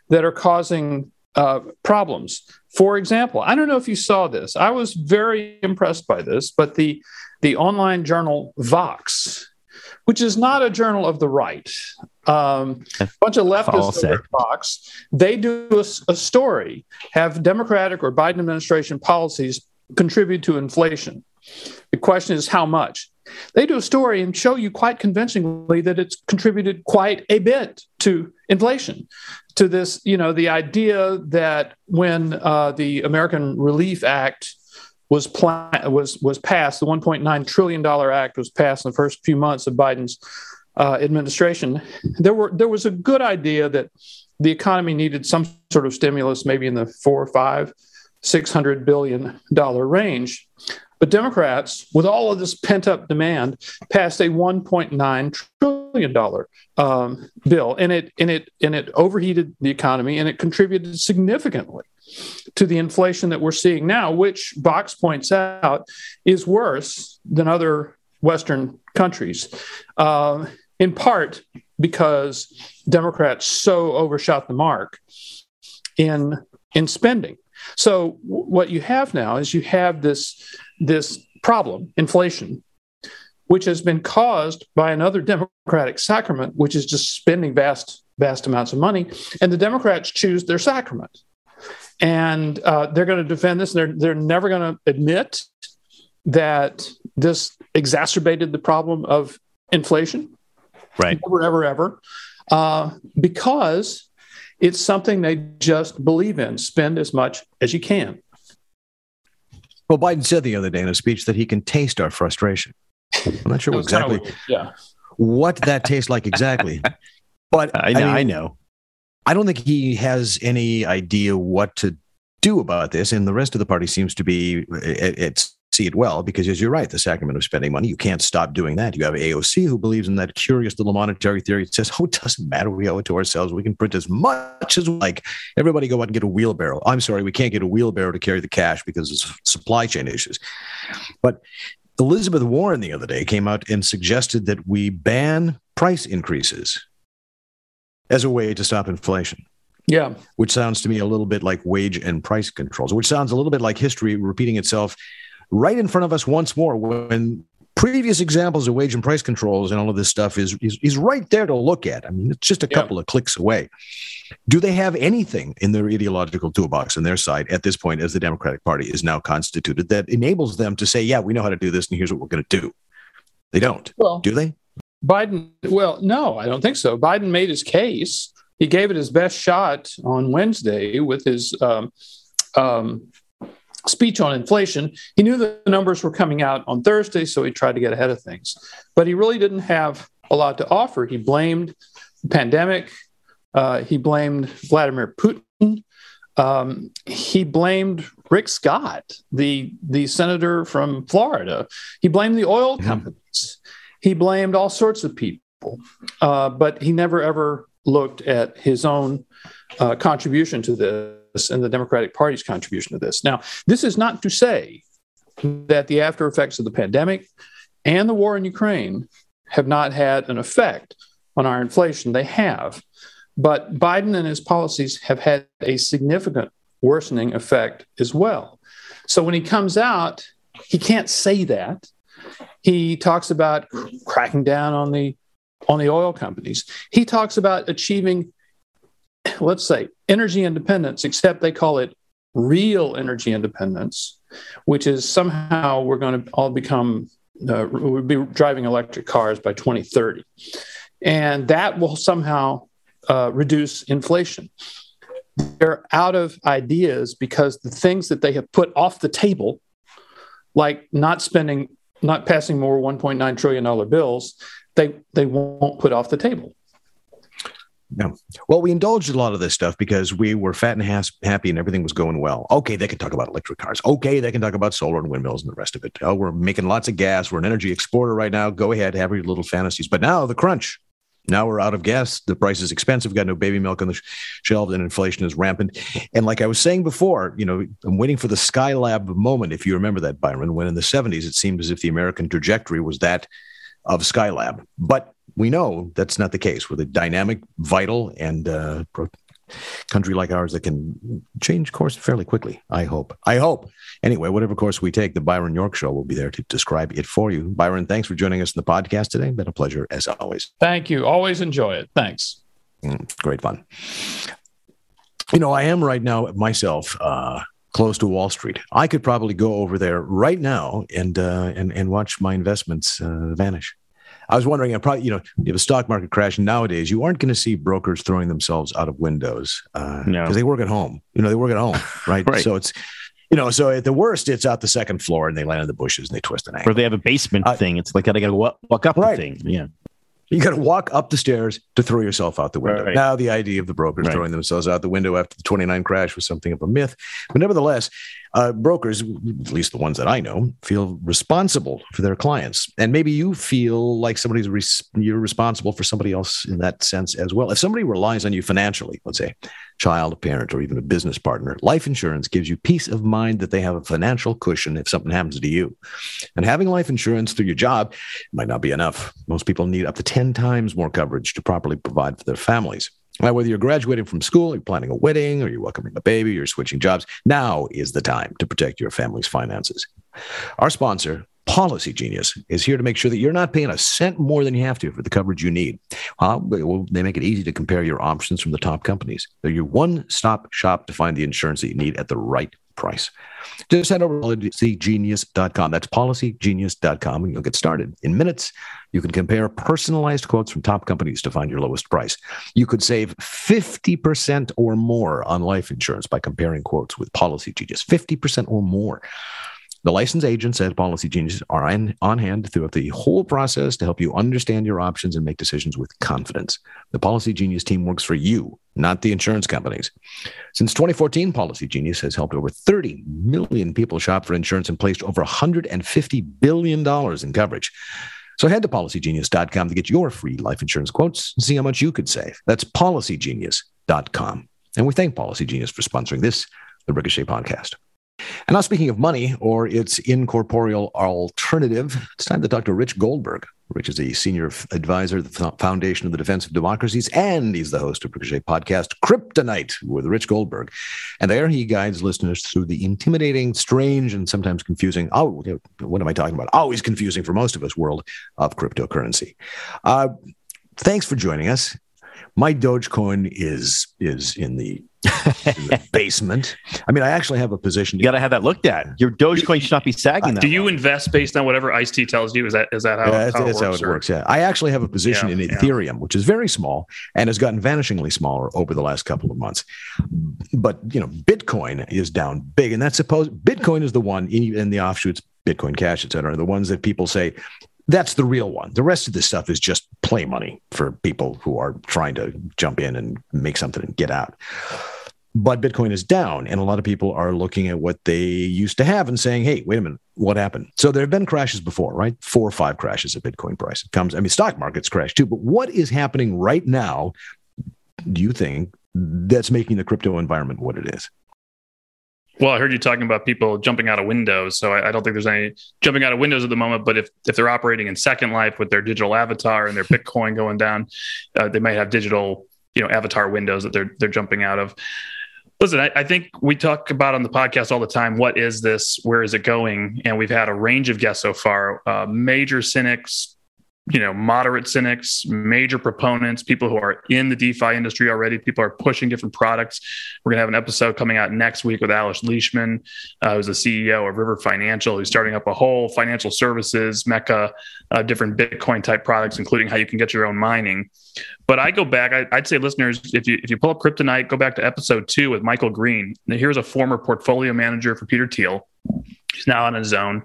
that are causing uh, problems. For example, I don't know if you saw this. I was very impressed by this, but the the online journal Vox, which is not a journal of the right. Um, a bunch of leftists in Vox. They do a, a story. Have Democratic or Biden administration policies contribute to inflation? The question is how much. They do a story and show you quite convincingly that it's contributed quite a bit to inflation. To this, you know, the idea that when uh, the American Relief Act was plan- was was passed. The 1.9 trillion dollar act was passed in the first few months of Biden's uh, administration. There were there was a good idea that the economy needed some sort of stimulus, maybe in the four or five, six hundred billion dollar range. But Democrats, with all of this pent up demand, passed a 1.9 trillion dollar um, bill, and it and it and it overheated the economy, and it contributed significantly to the inflation that we're seeing now, which Vox points out is worse than other Western countries, uh, in part because Democrats so overshot the mark in in spending. So what you have now is you have this this problem, inflation, which has been caused by another Democratic sacrament, which is just spending vast vast amounts of money, and the Democrats choose their sacrament and uh, they're going to defend this. And they're they're never going to admit that this exacerbated the problem of inflation. Right. Never, ever, ever, uh, because it's something they just believe in. Spend as much as you can. Well, Biden said the other day in a speech that he can taste our frustration. I'm not sure exactly yeah. what that tastes like exactly, but I know. I, mean, I know. I don't think he has any idea what to do about this, and the rest of the party seems to be it, it's see it well because as you're right the sacrament of spending money you can't stop doing that. You have aoc who believes in that curious little monetary theory it says oh it doesn't matter we owe it to ourselves we can print as much as we like. Everybody go out and get a wheelbarrow. I'm sorry we can't get a wheelbarrow to carry the cash because of supply chain issues. But elizabeth warren the other day came out and suggested that we ban price increases as a way to stop inflation. Yeah. Which sounds to me a little bit like wage and price controls, which sounds a little bit like history repeating itself right in front of us once more when previous examples of wage and price controls and all of this stuff is, is, is right there to look at. I mean, it's just a yeah. couple of clicks away. Do they have anything in their ideological toolbox on their side at this point, as the Democratic Party is now constituted, that enables them to say, yeah, we know how to do this and here's what we're going to do? They don't. Well, do they? Biden, well, no, I don't think so. Biden made his case. He gave it his best shot on Wednesday with his um, um, speech on inflation. He knew the numbers were coming out on Thursday, so he tried to get ahead of things. But he really didn't have a lot to offer. He blamed the pandemic. Uh, he blamed Vladimir Putin. Um, he blamed Rick Scott, the the senator from Florida. He blamed the oil companies. He blamed all sorts of people, uh, but he never ever looked at his own uh, contribution to this and the Democratic Party's contribution to this. Now, this is not to say that the after effects of the pandemic and the war in Ukraine have not had an effect on our inflation. They have. But Biden and his policies have had a significant worsening effect as well. So when he comes out, he can't say that he talks about cracking down on the on the oil companies. He talks about achieving, let's say, energy independence, except they call it real energy independence, which is somehow we're going to all become uh, we'll be driving electric cars by 2030, and that will somehow uh, reduce inflation. They're out of ideas because the things that they have put off the table, like not spending not passing more 1.9 trillion dollar bills, they they won't put off the table. Yeah. Well, we indulged a lot of this stuff because we were fat and has- happy and everything was going well. Okay, they can talk about electric cars. Okay, they can talk about solar and windmills and the rest of it. Oh, we're making lots of gas. We're an energy exporter right now. Go ahead, have your little fantasies. But now the crunch. Now we're out of gas. The price is expensive. We've got no baby milk on the shelves, and inflation is rampant. And like I was saying before, you know, I'm waiting for the Skylab moment. If you remember that, Byron, when in the 70s it seemed as if the American trajectory was that of Skylab, but we know that's not the case. With a dynamic, vital, and uh, pro- country like ours that can change course fairly quickly. I hope. I hope. Anyway, whatever course we take, the Byron York Show will be there to describe it for you. Byron, thanks for joining us in the podcast today. Been a pleasure as always. Thank you. Always enjoy it. Thanks. Mm, great fun. You know, I am right now myself. Uh, close to Wall Street. I could probably go over there right now and uh, and and watch my investments uh, vanish. I was wondering, I probably, you know, if a stock market crash nowadays, you aren't going to see brokers throwing themselves out of windows because uh, no. they work at home. You know, they work at home, right? right. So it's, you know, so at the worst, it's out the second floor and they land in the bushes and they twist an ankle. Or they have a basement uh, thing. It's like, I got to walk, walk up right. the thing. Yeah. You got to walk up the stairs to throw yourself out the window. Right. Now, the idea of the brokers right. throwing themselves out the window after the 29 crash was something of a myth. But nevertheless, uh, brokers, at least the ones that I know, feel responsible for their clients. And maybe you feel like somebody's you're responsible for somebody else in that sense as well. If somebody relies on you financially, let's say child, a parent, or even a business partner, life insurance gives you peace of mind that they have a financial cushion if something happens to you. And having life insurance through your job might not be enough. Most people need up to 10 times more coverage to properly provide for their families. Now, whether you're graduating from school, you're planning a wedding, or you're welcoming a baby, or you're switching jobs, now is the time to protect your family's finances. Our sponsor, Policy Genius, is here to make sure that you're not paying a cent more than you have to for the coverage you need. well, they make it easy to compare your options from the top companies. They're your one stop shop to find the insurance that you need at the right price. Just head over to policygenius.com. That's policygenius.com and you'll get started. In minutes, you can compare personalized quotes from top companies to find your lowest price. You could save 50% or more on life insurance by comparing quotes with Policy Genius. 50% or more. The licensed agents at Policy Genius are on, on hand throughout the whole process to help you understand your options and make decisions with confidence. The Policy Genius team works for you, not the insurance companies. Since 2014, Policy Genius has helped over 30 million people shop for insurance and placed over $150 billion in coverage. So head to policygenius.com to get your free life insurance quotes and see how much you could save. That's policygenius.com. And we thank Policy Genius for sponsoring this, the Ricochet podcast. And now, speaking of money or its incorporeal alternative, it's time to talk to Rich Goldberg. Rich is a senior advisor at the Foundation of the Defense of Democracies, and he's the host of Ricochet podcast Kryptonite with Rich Goldberg. And there he guides listeners through the intimidating, strange, and sometimes confusing, oh, what am I talking about? Always confusing for most of us world of cryptocurrency. Uh, thanks for joining us. My Dogecoin is is in the in the basement. I mean, I actually have a position. You got to have that looked at. Your Dogecoin should not be sagging. Uh, do you invest based on whatever Ice T tells you? Is that is that how, yeah, how, it, how it works? How it works. Yeah, I actually have a position yeah, in Ethereum, yeah. which is very small and has gotten vanishingly smaller over the last couple of months. But you know, Bitcoin is down big, and that's supposed Bitcoin is the one in, in the offshoots. Bitcoin Cash, et cetera, the ones that people say that's the real one. The rest of this stuff is just play money for people who are trying to jump in and make something and get out but Bitcoin is down. And a lot of people are looking at what they used to have and saying, hey, wait a minute, what happened? So there have been crashes before, right? Four or five crashes of Bitcoin price. It comes, I mean, stock markets crash too. But what is happening right now, do you think, that's making the crypto environment what it is? Well, I heard you talking about people jumping out of windows, so I, I, don't think there's any jumping out of windows at the moment. But if if they're operating in Second Life with their digital avatar and their Bitcoin going down, uh, they might have digital, you know, avatar windows that they're they're jumping out of. Listen, I, I, think we talk about on the podcast all the time what is this? Where is it going? And we've had a range of guests so far uh, major cynics, you know, moderate cynics, major proponents, people who are in the DeFi industry already. People are pushing different products. We're going to have an episode coming out next week with Alex Leishman, uh, who's the CEO of River Financial, who's starting up a whole financial services mecca, uh, different Bitcoin type products, including how you can get your own mining. But I go back. I, would say, listeners, if you if you pull up Kryptonite, go back to episode two with Michael Green. Here's a former portfolio manager for Peter Thiel. He's now on his own,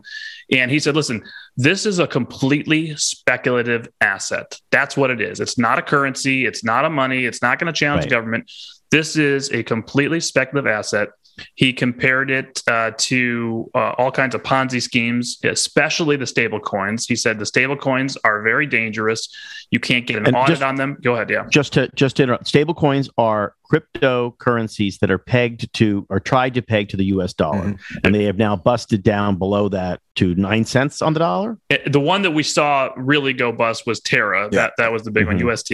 and he said, "Listen." This is a completely speculative asset. That's what it is. It's not a currency. It's not a money. It's not going to challenge right. government. This is a completely speculative asset. He compared it uh, to uh, all kinds of Ponzi schemes, especially the stable coins. He said the stable coins are very dangerous. You can't get an and audit just, on them. Go ahead. Yeah. Just to just to interrupt, stable coins are cryptocurrencies that are pegged to or tried to peg to the US dollar, mm-hmm. and they have now busted down below that to nine cents on the dollar. Eh, the one that we saw really go bust was Terra. Yeah. That that was the big mm-hmm. one, UST.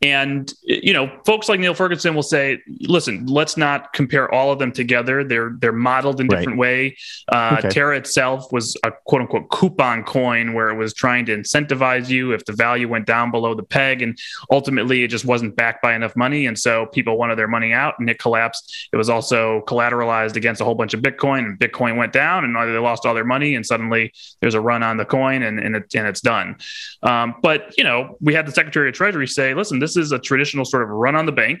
And you know, folks like Niall Ferguson will say, "Listen, let's not compare all of them together. They're they're modeled in different right. way. Uh, okay. Terra itself was a quote unquote coupon coin where it was trying to incentivize you if the value went down below the peg, and ultimately it just wasn't backed by enough money, and so people wanted their money out, and it collapsed. It was also collateralized against a whole bunch of Bitcoin, and Bitcoin went down, and they lost all their money and suddenly there's a run on the coin and, and, it, and it's done. Um, but, you know, we had the Secretary of Treasury say, listen, this is a traditional sort of run on the bank.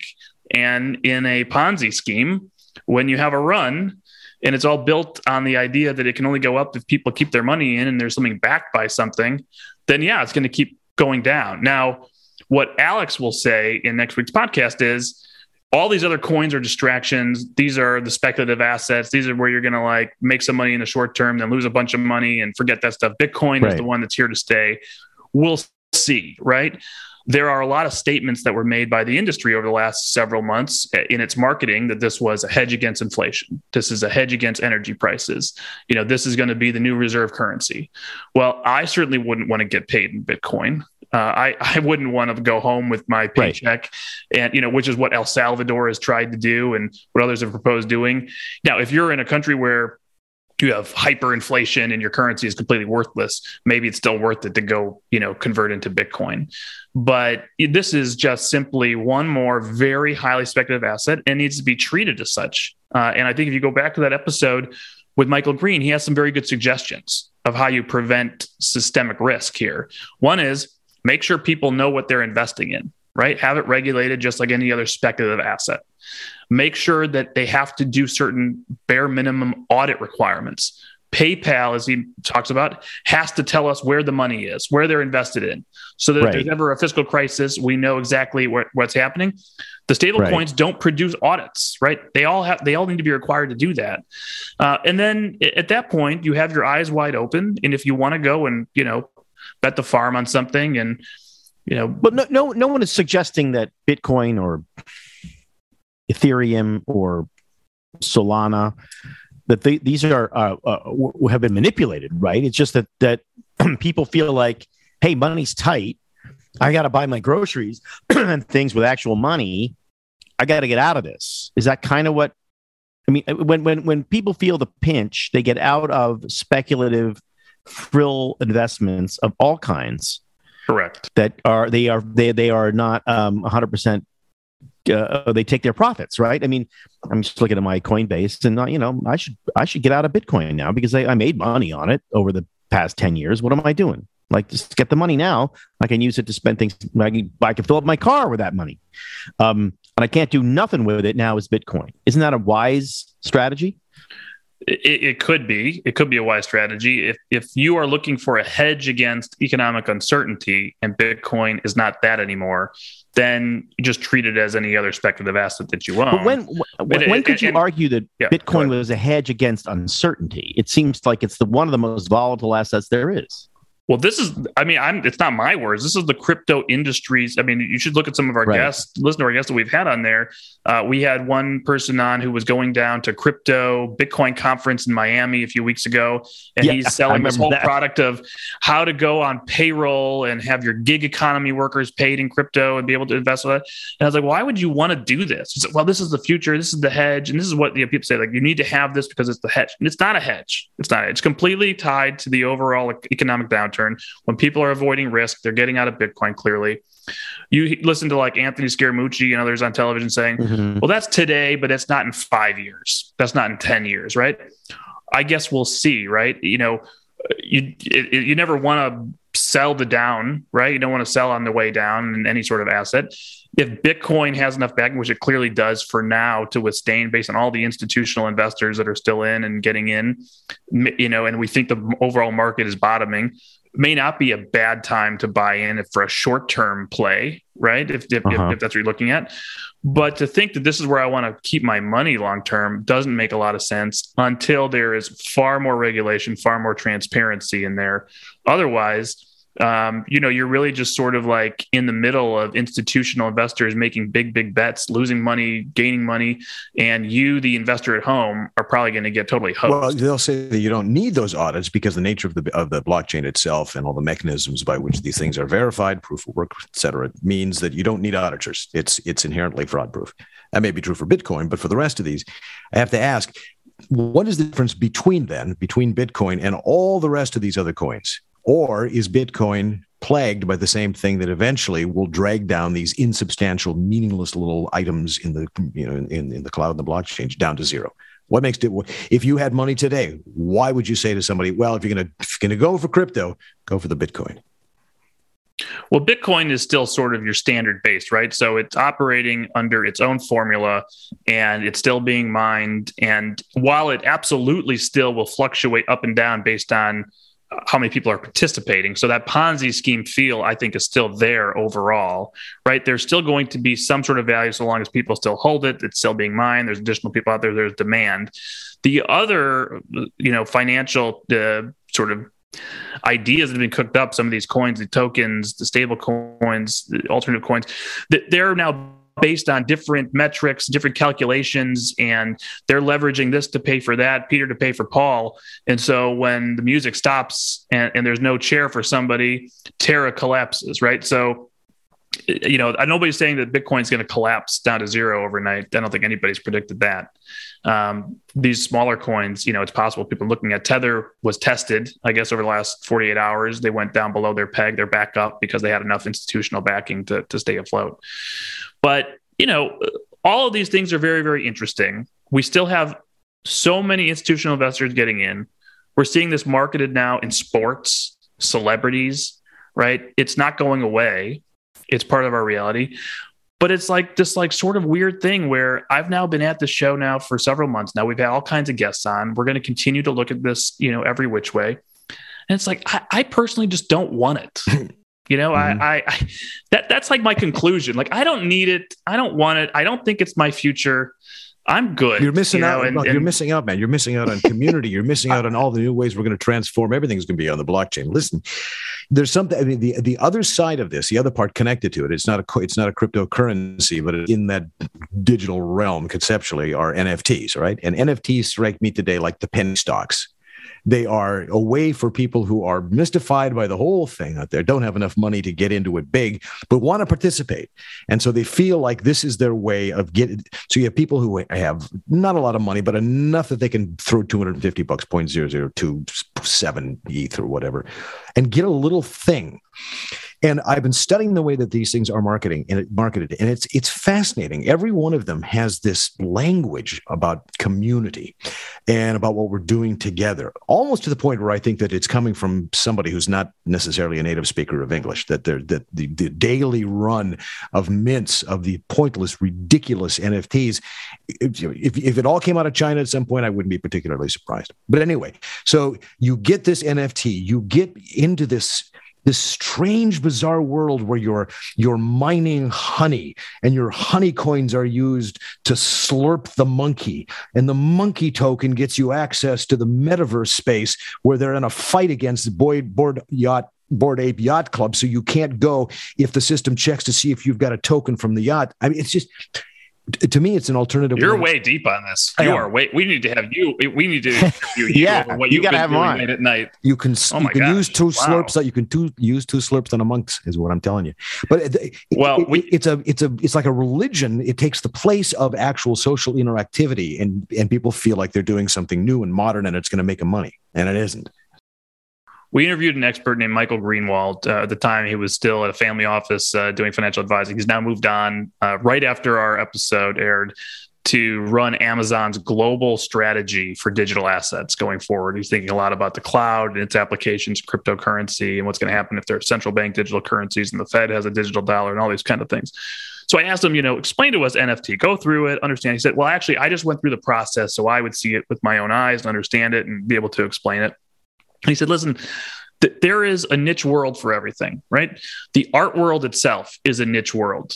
And in a Ponzi scheme, when you have a run, and it's all built on the idea that it can only go up if people keep their money in and there's something backed by something, then yeah, it's going to keep going down. Now, what Alex will say in next week's podcast is all these other coins are distractions. These are the speculative assets. These are where you're going to like make some money in the short term, then lose a bunch of money and forget that stuff. Bitcoin right. is the one that's here to stay. We'll see, right? There are a lot of statements that were made by the industry over the last several months eh, in its marketing that this was a hedge against inflation. This is a hedge against energy prices. You know, this is going to be the new reserve currency. Well, I certainly wouldn't want to get paid in Bitcoin. Uh, I I wouldn't want to go home with my paycheck, right. and you know, which is what El Salvador has tried to do, and what others have proposed doing. Now, if you're in a country where you have hyperinflation and your currency is completely worthless, maybe it's still worth it to go, you know, convert into Bitcoin. But this is just simply one more very highly speculative asset and needs to be treated as such. Uh, and I think if you go back to that episode with Michael Green, he has some very good suggestions of how you prevent systemic risk here. One is make sure people know what they're investing in, right? Have it regulated just like any other speculative asset. Make sure that they have to do certain bare minimum audit requirements. PayPal, as he talks about, has to tell us where the money is, where they're invested in, so that right. if there's ever a fiscal crisis, we know exactly what, what's happening. The stable right. coins don't produce audits, right? They all have, they all need to be required to do that. Uh, and then at that point, you have your eyes wide open, and if you want to go and you know bet the farm on something and you know. But no no no one is suggesting that bitcoin or ethereum or solana that they, these are uh, uh, have been manipulated right? It's just that that people feel like hey money's tight. I got to buy my groceries and things with actual money. I got to get out of this. Is that kind of what i mean when when when people feel the pinch they get out of speculative frill investments of all kinds. Correct. That are they are they they are not um 100% uh, they take their profits, right? I mean, I'm just looking at my Coinbase, and uh, you know, I should I should get out of Bitcoin now because I, I made money on it over the past ten years. What am I doing? Like, just get the money now. I can use it to spend things. I can, I can fill up my car with that money, um, and I can't do nothing with it now. Is Bitcoin? Isn't that a wise strategy? It, it, could be. It could be a wise strategy. If if you are looking for a hedge against economic uncertainty, and Bitcoin is not that anymore, then you just treat it as any other speculative asset that you own. But when when, when could you and, argue that yeah, Bitcoin was a hedge against uncertainty? It seems like it's the one of the most volatile assets there is. Well, this is, I mean, I'm, it's not my words. This is the crypto industries. I mean, you should look at some of our right. guests, listen to our guests that we've had on there. Uh, we had one person on who was going down to crypto Bitcoin conference in Miami a few weeks ago, and yeah, he's selling this whole that. product of how to go on payroll and have your gig economy workers paid in crypto and be able to invest with it. And I was like, why would you want to do this? Said, well, this is the future. This is the hedge. And this is what you know, people say, like, you need to have this because it's the hedge. And it's not a hedge. It's not. It's completely tied to the overall economic downturn when people are avoiding risk, they're getting out of Bitcoin clearly. You listen to like Anthony Scaramucci and others on television saying, mm-hmm. well, that's today, but it's not in five years. That's not in 10 years, right? I guess we'll see, right? You know, you it, you never want to sell the down, right? You don't want to sell on the way down in any sort of asset. If Bitcoin has enough backing, which it clearly does for now to withstand based on all the institutional investors that are still in and getting in, you know, and we think the overall market is bottoming, may not be a bad time to buy in for a short term play, right? If, if, uh-huh. if, if, that's what you're looking at. But to think that this is where I want to keep my money long term doesn't make a lot of sense until there is far more regulation, far more transparency in there. Otherwise, um, you know, you're really just sort of like in the middle of institutional investors making big, big bets, losing money, gaining money, and you, the investor at home, are probably going to get totally hosed. Well, they'll say that you don't need those audits because the nature of the of the blockchain itself and all the mechanisms by which these things are verified, proof of work, et cetera, means that you don't need auditors. It's it's inherently fraud proof. That may be true for Bitcoin, but for the rest of these, I have to ask, what is the difference between then, between Bitcoin and all the rest of these other coins? Or is Bitcoin plagued by the same thing that eventually will drag down these insubstantial, meaningless little items in the you know in, in the cloud and the blockchain down to zero? What makes it? If you had money today, why would you say to somebody, "Well, if you're gonna if you're gonna go for crypto, go for the Bitcoin"? Well, Bitcoin is still sort of your standard base, right? So it's operating under its own formula and it's still being mined. And while it absolutely still will fluctuate up and down based on how many people are participating. So that Ponzi scheme feel, I think, is still there overall, right? There's still going to be some sort of value so long as people still hold it. It's still being mined. There's additional people out there. There's demand. The other, you know, financial uh, sort of ideas that have been cooked up, some of these coins, the tokens, the stable coins, the alternative coins, that they're now based on different metrics, different calculations, and they're leveraging this to pay for that, Peter to pay for Paul. And so when the music stops and, and there's no chair for somebody, Terra collapses, right? So you know, nobody's saying that Bitcoin's going to collapse down to zero overnight. I don't think anybody's predicted that. Um, these smaller coins, you know, it's possible people looking at Tether was tested, I guess, over the last 48 hours. They went down below their peg, they're back up because they had enough institutional backing to, to stay afloat. But, you know, all of these things are very, very interesting. We still have so many institutional investors getting in. We're seeing this marketed now in sports, celebrities, right? It's not going away. It's part of our reality. But it's like this like sort of weird thing where I've now been at the show now for several months now. We've had all kinds of guests on. We're going to continue to look at this, you know, every which way. And it's like I, I personally just don't want it. You know, mm-hmm. I, I, I, that that's like my conclusion. Like, I don't need it. I don't want it. I don't think it's my future. I'm good. You're missing you know, out. And, you're missing out, man. You're missing out on community. You're missing out on all the new ways we're going to transform. Everything's going to be on the blockchain. Listen, there's something. I mean, the the other side of this, the other part connected to it. It's not a it's not a cryptocurrency, but in that digital realm, conceptually, are NFTs, right? And NFTs strike me today like the penny stocks they are a way for people who are mystified by the whole thing out there, don't have enough money to get into it big, but want to participate. And so they feel like this is their way of getting. So you have people who have not a lot of money, but enough that they can throw 250 bucks, 0.0027 ETH or whatever, and get a little thing. And I've been studying the way that these things are marketing and it marketed, and it's it's fascinating. Every one of them has this language about community and about what we're doing together, almost to the point where I think that it's coming from somebody who's not necessarily a native speaker of English. That they're that the, the daily run of mints of the pointless, ridiculous NFTs. If, if, if it all came out of China at some point, I wouldn't be particularly surprised. But anyway, so you get this NFT, you get into this this strange, bizarre world where you're you're mining honey and your honey coins are used to slurp the monkey, and the monkey token gets you access to the metaverse space where they're in a fight against the Boyd Board Yacht Bored Ape Yacht Club, so you can't go if the system checks to see if you've got a token from the yacht. I mean, it's just to me, it's an alternative. You're way deep on this. You are way. We need to have you. We need to you. yeah, what you got to have on at night. You can. Oh you can gosh. use two wow. slurps. You can two, use two slurps on a monk's is what I'm telling you. But it, well, it, we, it's a it's a it's like a religion. It takes the place of actual social interactivity, and and people feel like they're doing something new and modern, and it's going to make them money, and it isn't we interviewed an expert named Michael Greenwald. Uh, at the time, he was still at a family office uh, doing financial advising. He's now moved on uh, right after our episode aired to run Amazon's global strategy for digital assets going forward. He's thinking a lot about the cloud and its applications, cryptocurrency, and what's going to happen if there are central bank digital currencies and the Fed has a digital dollar and all these kind of things. So I asked him, you know, explain to us NFT, go through it, understand. He said, well, actually, I just went through the process so I would see it with my own eyes and understand it and be able to explain it. He said, listen, th- there is a niche world for everything, right? The art world itself is a niche world.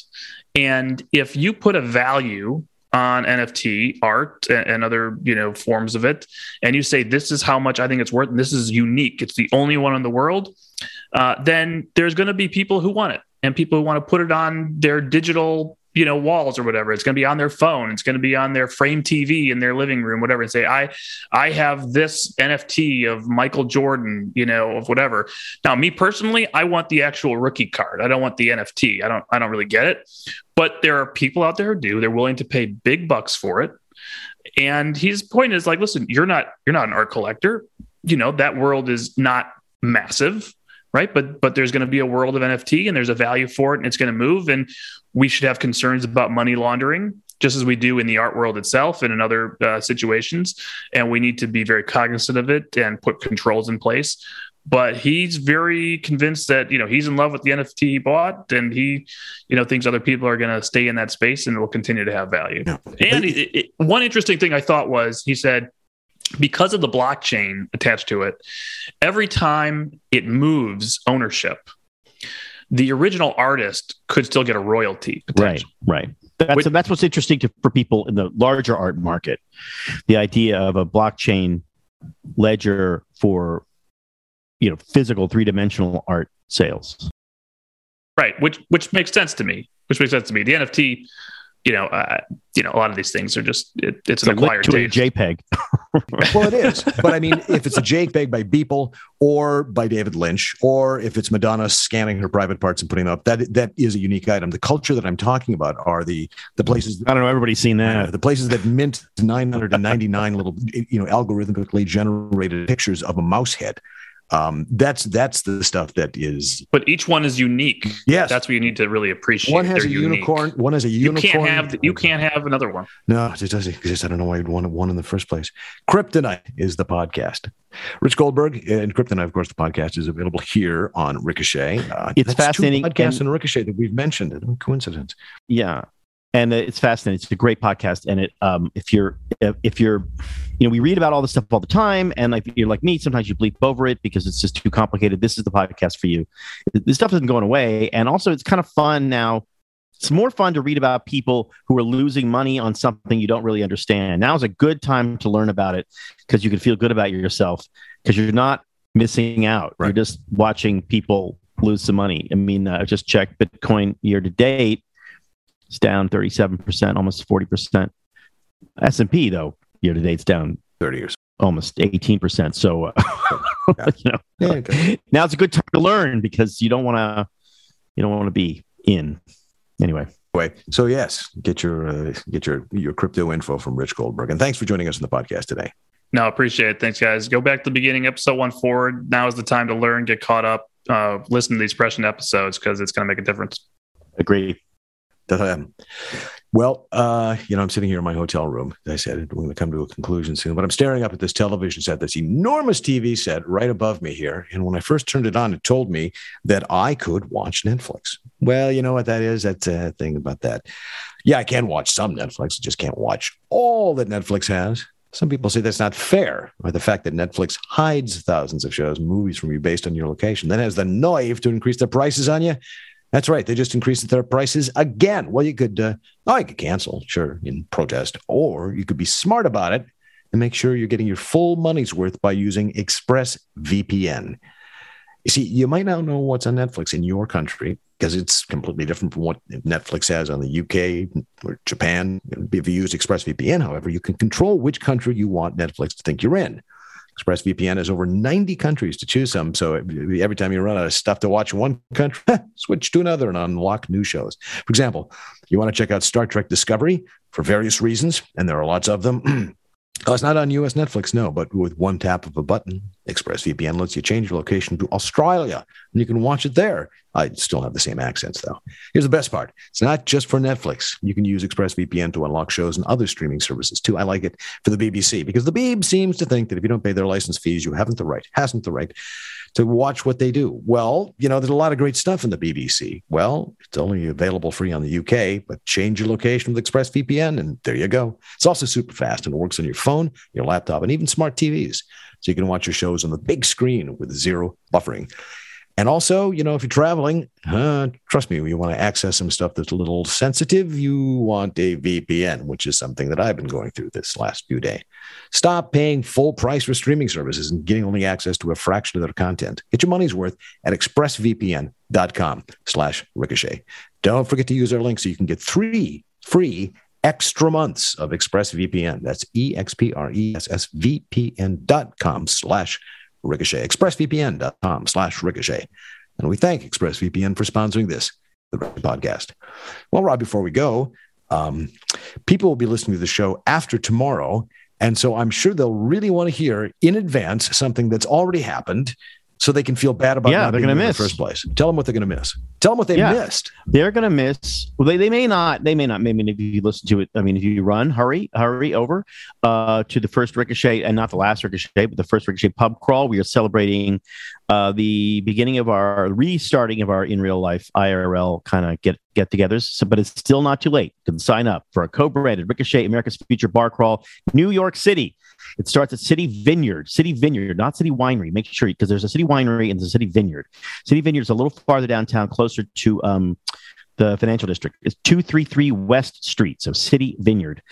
And if you put a value on NFT art and, other you know forms of it, and you say this is how much I think it's worth, and this is unique, it's the only one in the world. uh, then there's going to be people who want it and people who want to put it on their digital you know walls or whatever. It's going to be on their phone. It's going to be on their frame tv in their living room whatever. And say i i have this nft of michael jordan you know of whatever. Now me personally i want the actual rookie card. I don't want the nft i don't i don't really get it. But there are people out there who do. They're willing to pay big bucks for it. And his point is like listen you're not you're not an art collector. You know that world is not massive right? But but there's going to be a world of nft and there's a value for it and it's going to move and we should have concerns about money laundering just as we do in the art world itself and in other uh, situations. And we need to be very cognizant of it and put controls in place. But he's very convinced that you know he's in love with the nft he bought and he you know thinks other people are going to stay in that space and it will continue to have value. And it, it, one interesting thing i thought was he said because of the blockchain attached to it, every time it moves ownership, the original artist could still get a royalty. Right, right. That's With, that's what's interesting to, for people in the larger art market. The idea of a blockchain ledger for you know physical three dimensional art sales. Right, which which makes sense to me. Which makes sense to me. The NFT you know, uh, you know, a lot of these things are just it, it's, it's an acquired to taste. a JPEG. well, it is, but I mean, if it's a JPEG by Beeple or by David Lynch, or if it's Madonna scanning her private parts and putting them up, that that is a unique item. The culture that I'm talking about are the the places. I don't know. Everybody's seen that. Uh, the places that mint 999 little, you know, algorithmically generated pictures of a mouse head um, that's that's the stuff that is. But each one is unique. Yes, that's what you need to really appreciate. One has They're a unique. unicorn. One has a unicorn. You can't have. You can't have another one. No, it doesn't exist. I don't know why you'd want one in the first place. Kryptonite is the podcast. Rich Goldberg and Kryptonite, of course, the podcast is available here on Ricochet. Uh, it's fascinating. Podcast and, Ricochet that we've mentioned. No coincidence. Yeah, and it's fascinating. It's a great podcast, and it um, if you're if you're you know we read about all this stuff all the time, and like you're like me, sometimes you bleep over it because it's just too complicated. This is the podcast for you. This stuff isn't going away, and also it's kind of fun now. It's more fun to read about people who are losing money on something you don't really understand. Now is a good time to learn about it because you can feel good about yourself because you're not missing out. Right. You're just watching people lose some money. I mean, I uh, just checked Bitcoin year to date it's down 37%, almost 40%. S&P though, year to date it's down 30 years. Almost 18%. So uh, you know, yeah, okay. now it's a good time to learn because you don't want to you don't want to be in. Anyway. Anyway, so yes, get your uh, get your your crypto info from Rich Goldberg, and thanks for joining us in the podcast today. No, appreciate it. Thanks, guys. Go back to the beginning, episode one forward. Now is the time to learn, get caught up, uh, listen to these prescient episodes because it's going to make a difference. Agree. Well, uh, you know, I'm sitting here in my hotel room. As I said, we're going to come to a conclusion soon, but I'm staring up at this television set, this enormous TV set right above me here. And when I first turned it on, it told me that I could watch Netflix. Well, you know what that is? That's a thing about that. Yeah, I can watch some Netflix. I just can't watch all that Netflix has. Some people say that's not fair, or the fact that Netflix hides thousands of shows, movies from you based on your location, then has the nerve to increase the prices on you. That's right. They just increased their prices again. Well, you could, uh, oh, you could cancel, sure, in protest, or you could be smart about it and make sure you're getting your full money's worth by using ExpressVPN. You see, you might not know what's on Netflix in your country because it's completely different from what Netflix has on the UK or Japan. If you use ExpressVPN, however, you can control which country you want Netflix to think you're in. ExpressVPN has over 90 countries to choose from. So every time you run out of stuff to watch in one country, switch to another and unlock new shows. For example, you want to check out Star Trek Discovery for various reasons, and there are lots of them. Oh, it's not on US Netflix, no, but with one tap of a button, ExpressVPN lets you change your location to Australia and you can watch it there. I still have the same accents, though. Here's the best part it's not just for Netflix. You can use ExpressVPN to unlock shows and other streaming services too. I like it for the BBC because the Beeb seems to think that if you don't pay their license fees, you haven't the right, hasn't the right to watch what they do. Well, you know, there's a lot of great stuff in the BBC. Well, it's only available free on the UK, but change your location with ExpressVPN and there you go. It's also super fast and it works on your phone, your laptop, and even smart TVs. So you can watch your shows on the big screen with zero buffering. And also, you know, if you're traveling, uh, trust me, you want to access some stuff that's a little sensitive, you want a VPN, which is something that I've been going through this last few days. Stop paying full price for streaming services and getting only access to a fraction of their content. Get your money's worth at expressvpn.com slash ricochet. Don't forget to use our link so you can get three free extra months of ExpressVPN. That's E-X-P-R-E-S-S-V-P-N dot com slash ricochet. ExpressVPN.com slash ricochet. And we thank ExpressVPN for sponsoring this, the podcast. Well, Rob, before we go, um, people will be listening to the show after tomorrow. And so I'm sure they'll really want to hear in advance something that's already happened so they can feel bad about yeah, not they're being gonna there in miss. the first place. Tell them what they're going to miss. Tell them what they Yeah. missed. They're going to miss. Well, they, they may not. They may not. Maybe if you listen to it, I mean, if you run, hurry, hurry over uh, to the first Ricochet and not the last Ricochet, but the first Ricochet pub crawl. We are celebrating uh, the beginning of our restarting of our in real life IRL kind of get get togethers. So, but it's still not too late. You can sign up for a co-branded Ricochet America's Future Bar Crawl, New York City. It starts at City Vineyard, City Vineyard, not City Winery. Make sure because there's a City Winery and the City Vineyard. City Vineyard is a little farther downtown, closer to um, the financial district. It's 233 West Street, so City Vineyard,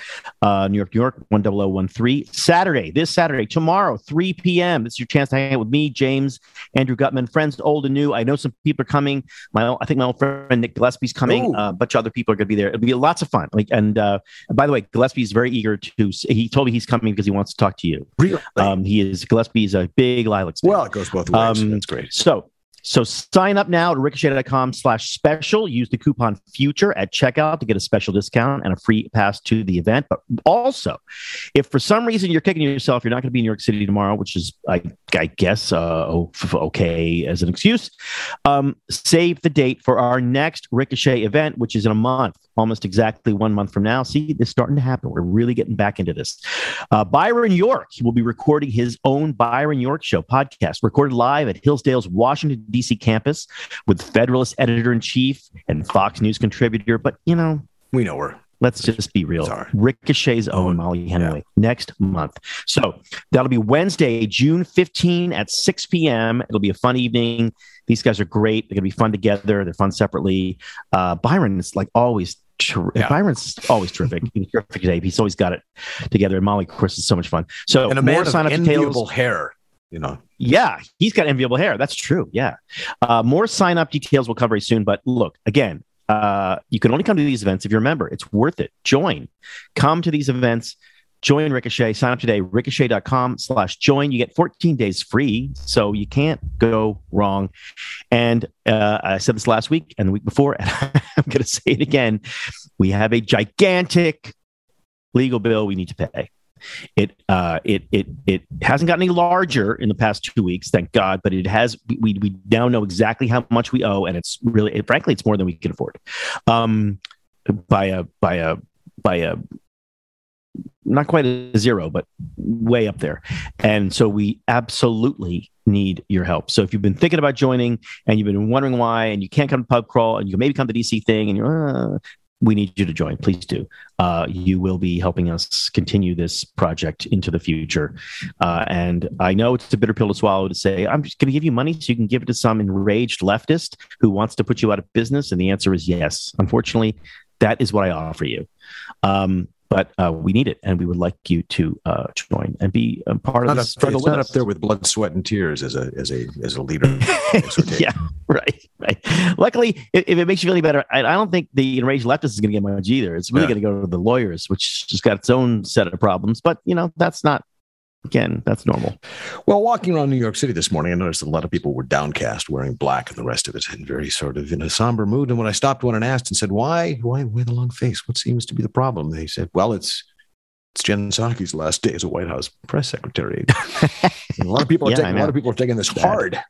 uh, New York, New York, 10013. Saturday, this Saturday, tomorrow, 3 p.m. This is your chance to hang out with me, James, Andrew Gutman, friends old and new. I know some people are coming. My, I think my old friend Nick Gillespie's coming. Uh, a bunch of other people are going to be there. It'll be lots of fun. Like, and uh, by the way, Gillespie's very eager to. He told me he's coming because he wants to talk to you. Really? Um, he is Gillespie's a big Lileks. fan. well, it goes both ways. Um, That's great. So so sign up now to ricochet.com slash special. Use the coupon future at checkout to get a special discount and a free pass to the event. But also, if for some reason you're kicking yourself, you're not going to be in New York City tomorrow, which is I, I guess uh, okay as an excuse. Um, save the date for our next Ricochet event, which is in a month, almost exactly one month from now. See, this starting to happen. We're really getting back into this. Uh, Byron York will be recording his own Byron York Show podcast, recorded live at Hillsdale's Washington, D.C. campus with Federalist editor in chief and Fox News contributor. But, you know, We know her. Let's just be real. Sorry. Ricochet's own Mollie Hemingway next month. So that'll be Wednesday, June 15 at 6 p.m. It'll be a fun evening. These guys are great. They're going to be fun together. They're fun separately. Uh, Byron is like always. Ter- Yeah. Byron's always terrific. He's terrific today. He's always got it together. And Molly, of course, is so much fun. So And a more man sign up enviable details. hair. You know, Yeah, he's got enviable hair. That's true. Yeah. Uh, more sign up details will cover soon. But look, again, uh, you can only come to these events if you're a member. It's worth it. Join. Come to these events. Join Ricochet. Sign up today. Ricochet.com slash join. You get 14 days free. So you can't go wrong. And uh, I said this last week and the week before, and I'm going to say it again. We have a gigantic legal bill we need to pay. It uh, it it it hasn't gotten any larger in the past two weeks, thank God. But it has. We we now know exactly how much we owe, and it's really, it, frankly, it's more than we can afford. Um, by a by a by a not quite a zero, but way up there. And so we absolutely need your help. So if you've been thinking about joining and you've been wondering why, and you can't come to pub crawl, and you maybe come to DC thing, and you're, uh, we need you to join. Please do. Uh, you will be helping us continue this project into the future. Uh, and I know it's a bitter pill to swallow to say, I'm just going to give you money so you can give it to some enraged leftist who wants to put you out of business. And the answer is yes. Unfortunately, that is what I offer you. Um, but uh, we need it, and we would like you to uh, join and be a part of not, the up, struggle it's not up there with blood, sweat, and tears as a as a as a leader. yeah, right, right. Luckily, if, if it makes you feel any better, I, I don't think the enraged leftist is going to get much either. It's really Yeah. going to go to the lawyers, which just got its own set of problems. But you know, that's not. Again, that's normal. Well, walking around New York City this morning, I noticed a lot of people were downcast, wearing black, and the rest of it, and very sort of in a somber mood. And when I stopped one and asked and said, "Why, why, why the long face? What seems to be the problem?" They said, "Well, it's it's Jen Psaki's last day as a White House press secretary." A lot of people are Yeah, taking a lot of people are taking this hard.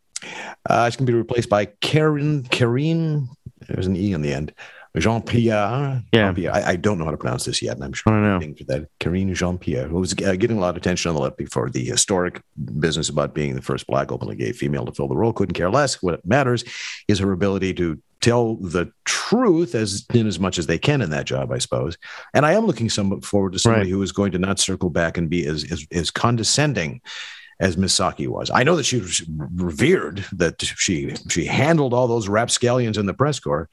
Uh, it's going to be replaced by Karen Karine. There's an e on the end. Jean Pierre. Yeah. I, I don't know how to pronounce this yet, and I'm I sure don't know. for that. Karine Jean Pierre, who was uh, getting a lot of attention on the left before the historic business about being the first black openly gay female to fill the role. Couldn't care less. What matters is her ability to tell the truth as in as much as they can in that job, I suppose. And I am looking some forward to somebody Right. who is going to not circle back and be as as, as condescending as Miss Psaki was. I know that she was revered, that she she handled all those rapscallions in the press corps,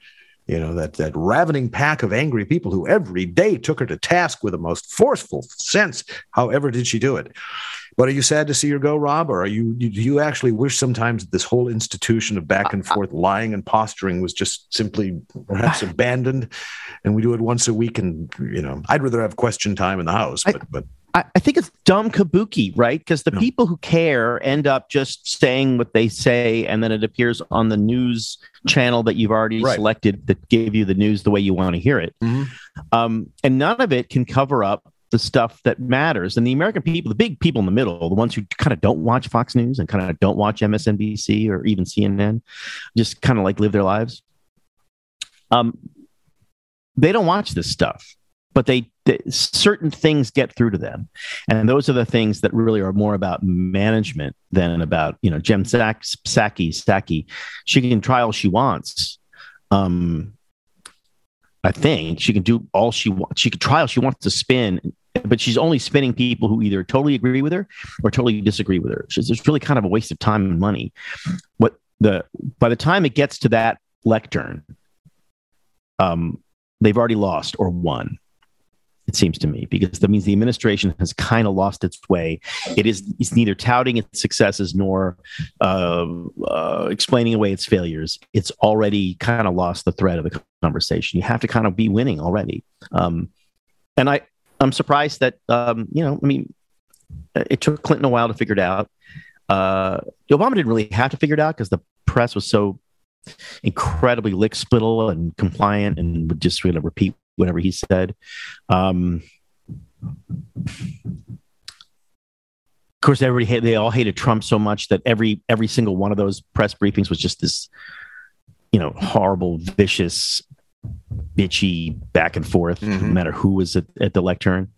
you know, that that ravening pack of angry people who every day took her to task with the most forceful sense. However, did she do it? But are you sad to see her go, Rob, or are you do you actually wish sometimes that this whole institution of back and uh, uh, forth lying and posturing was just simply perhaps abandoned, and we do it once a week? And you know, I'd rather have question time in the house, but but I, I think it's dumb kabuki, right? Because the people who care end up just saying what they say, and then it appears on the news channel that you've already Right. selected that gave you the news the way you want to hear it. Um, and none of it can cover up the stuff that matters. And the American people, the big people in the middle, the ones who kind of don't watch Fox News and kind of don't watch MSNBC or even CNN, just kind of like live their lives. Um, they don't watch this stuff, but they, certain things get through to them, and those are the things that really are more about management than about you know Jem Sack, Psaki Saki. She can try all she wants. Um, I think she can do all she wants. She can try all she wants to spin, but she's only spinning people who either totally agree with her or totally disagree with her. It's really kind of a waste of time and money. What the by the time it gets to that lectern, um, they've already lost or won. It seems to me because that means the administration has kind of lost its way. It is it's neither touting its successes nor uh, uh, explaining away its failures. It's already kind of lost the thread of the conversation. You have to kind of be winning already. Um, and I I'm surprised that um, you know I mean it took Clinton a while to figure it out. Uh, Obama didn't really have to figure it out because the press was so incredibly lick spittle and compliant and would just of repeat whatever he said. Um, of course, everybody hate, they all hated Trump so much that every every single one of those press briefings was just this, you know, horrible, vicious, bitchy back and forth, no matter who was at, at the lectern.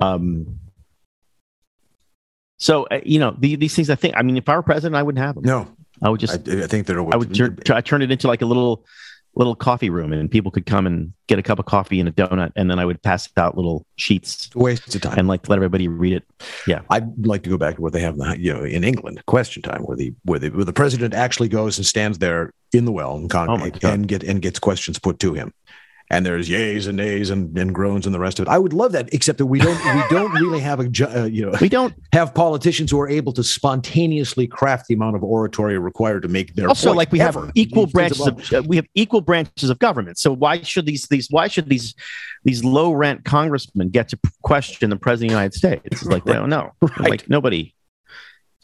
Um, so uh, you know the, these things. I think. I mean, if I were president, I wouldn't have them. No, I would just. I, I think there I would try, turn it into like a little little coffee room, and people could come and get a cup of coffee and a donut, and then I would pass out little sheets. waste of time. And like let everybody read it. Yeah. I'd like to go back to what they have, in the, you know, in England, question time, where the where the where the president actually goes and stands there in the well and, con- Oh and get and gets questions put to him. And there's yays and nays and, and groans and the rest of it. I would love that, except that we don't we don't really have a uh, you know We don't have politicians who are able to spontaneously craft the amount of oratory required to make their also point like we ever. have equal These branches of uh, we have equal branches of government. So why should these these why should these these low rent congressmen get to question the president of the United States? It's like they don't know. Like nobody.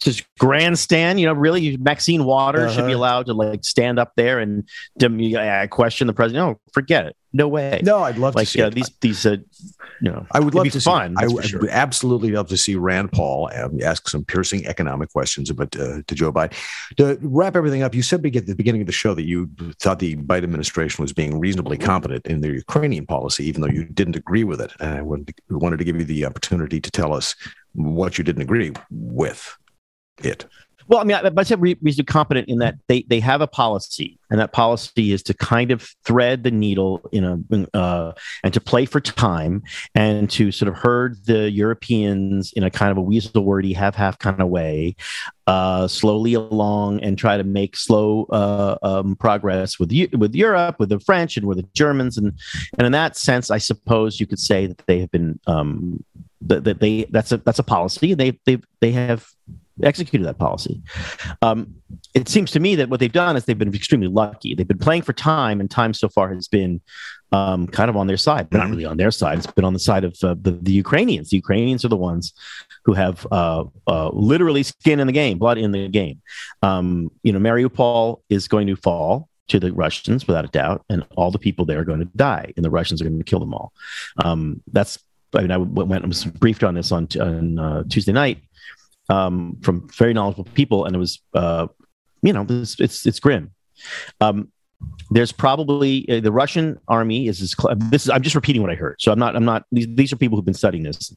Just grandstand, you know. Really, Maxine Waters should be Uh-huh. allowed to like stand up there and dem- question the president. No, forget it. No way. No, I'd love to see uh, these these uh, you know. I would love to fun. See, I that's for would absolutely love to see Rand Paul um, ask some piercing economic questions about uh, to Joe Biden. To wrap everything up, you said at the beginning of the show that you thought the Biden administration was being reasonably competent in their Ukrainian policy, even though you didn't agree with it. And I wanted to give you the opportunity to tell us what you didn't agree with it. Well, I mean, I, I said re- reasonably competent in that they they have a policy, and that policy is to kind of thread the needle in a uh, and to play for time and to sort of herd the Europeans in a kind of a weasel wordy half half kind of way, uh, slowly along and try to make slow uh, um, progress with with Europe, with the French, and with the Germans, and and in that sense, I suppose you could say that they have been um, that, that they that's a that's a policy, they they they have executed that policy. Um, it seems to me that what they've done is they've been extremely lucky. They've been playing for time, and time so far has been um, kind of on their side, but not really on their side. It's been on the side of uh, the, the Ukrainians. The Ukrainians are the ones who have uh, uh, literally skin in the game, blood in the game. Um, you know, Mariupol is going to fall to the Russians without a doubt, and all the people there are going to die, and the Russians are going to kill them all. Um, that's I mean, I went was briefed on this on, on uh, Tuesday night um, from very knowledgeable people, and it was, uh, you know, it's it's, it's grim. Um, there's probably uh, the Russian army is, cl- this is I'm just repeating what I heard, so I'm not I'm not these, these are people who've been studying this.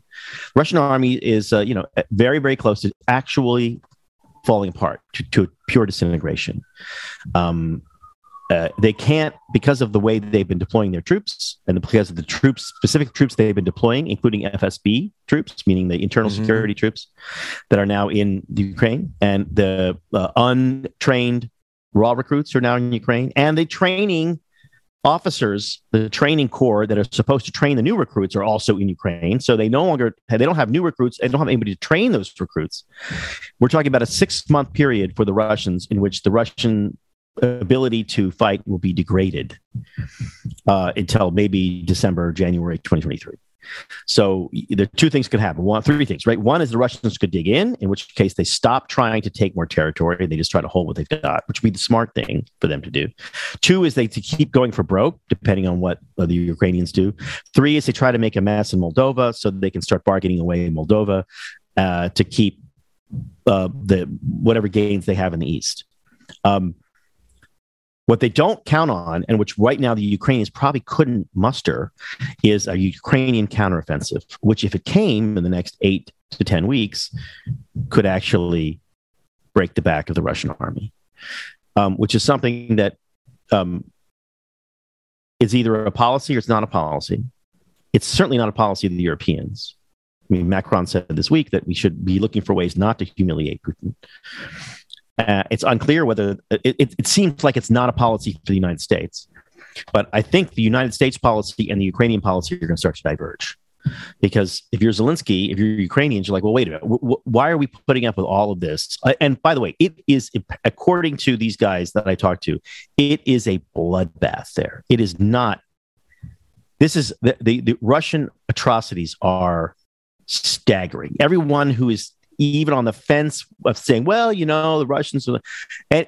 Russian army is uh, you know very very close to actually falling apart to, to pure disintegration. Um, uh, they can't because of the way they've been deploying their troops and because of the troops specific troops they've been deploying including fsb troops meaning the internal Mhm. security troops that are now in the ukraine and the uh, untrained raw recruits are now in ukraine and the training officers the training corps that are supposed to train the new recruits are also in ukraine so they no longer they don't have new recruits they don't have anybody to train those recruits we're talking about a six month period for the russians in which the russian ability to fight will be degraded uh, until maybe December, January 2023. So the two things could happen. One, three things, right? One is the Russians could dig in, in which case they stop trying to take more territory. They just try to hold what they've got, which would be the smart thing for them to do. Two is they to keep going for broke, depending on what the Ukrainians do. Three is they try to make a mess in Moldova so they can start bargaining away Moldova uh, to keep uh, the whatever gains they have in the east. Um, what they don't count on, and which right now the Ukrainians probably couldn't muster, is a Ukrainian counteroffensive, which, if it came in the next eight to 10 weeks, could actually break the back of the Russian army, um, which is something that um, is either a policy or it's not a policy. It's certainly not a policy of the Europeans. I mean, Macron said this week that we should be looking for ways not to humiliate Putin. Uh, it's unclear whether it, it, it seems like it's not a policy for the United States. But I think the United States policy and the Ukrainian policy are going to start to diverge. Because if you're Zelensky, if you're Ukrainians, you're like, well, wait a minute, w- w- why are we putting up with all of this? Uh, and by the way, it is, according to these guys that I talked to, it is a bloodbath there. It is not. This is the, the, the Russian atrocities are staggering. Everyone who is even on the fence of saying, well, you know, the Russians, are, and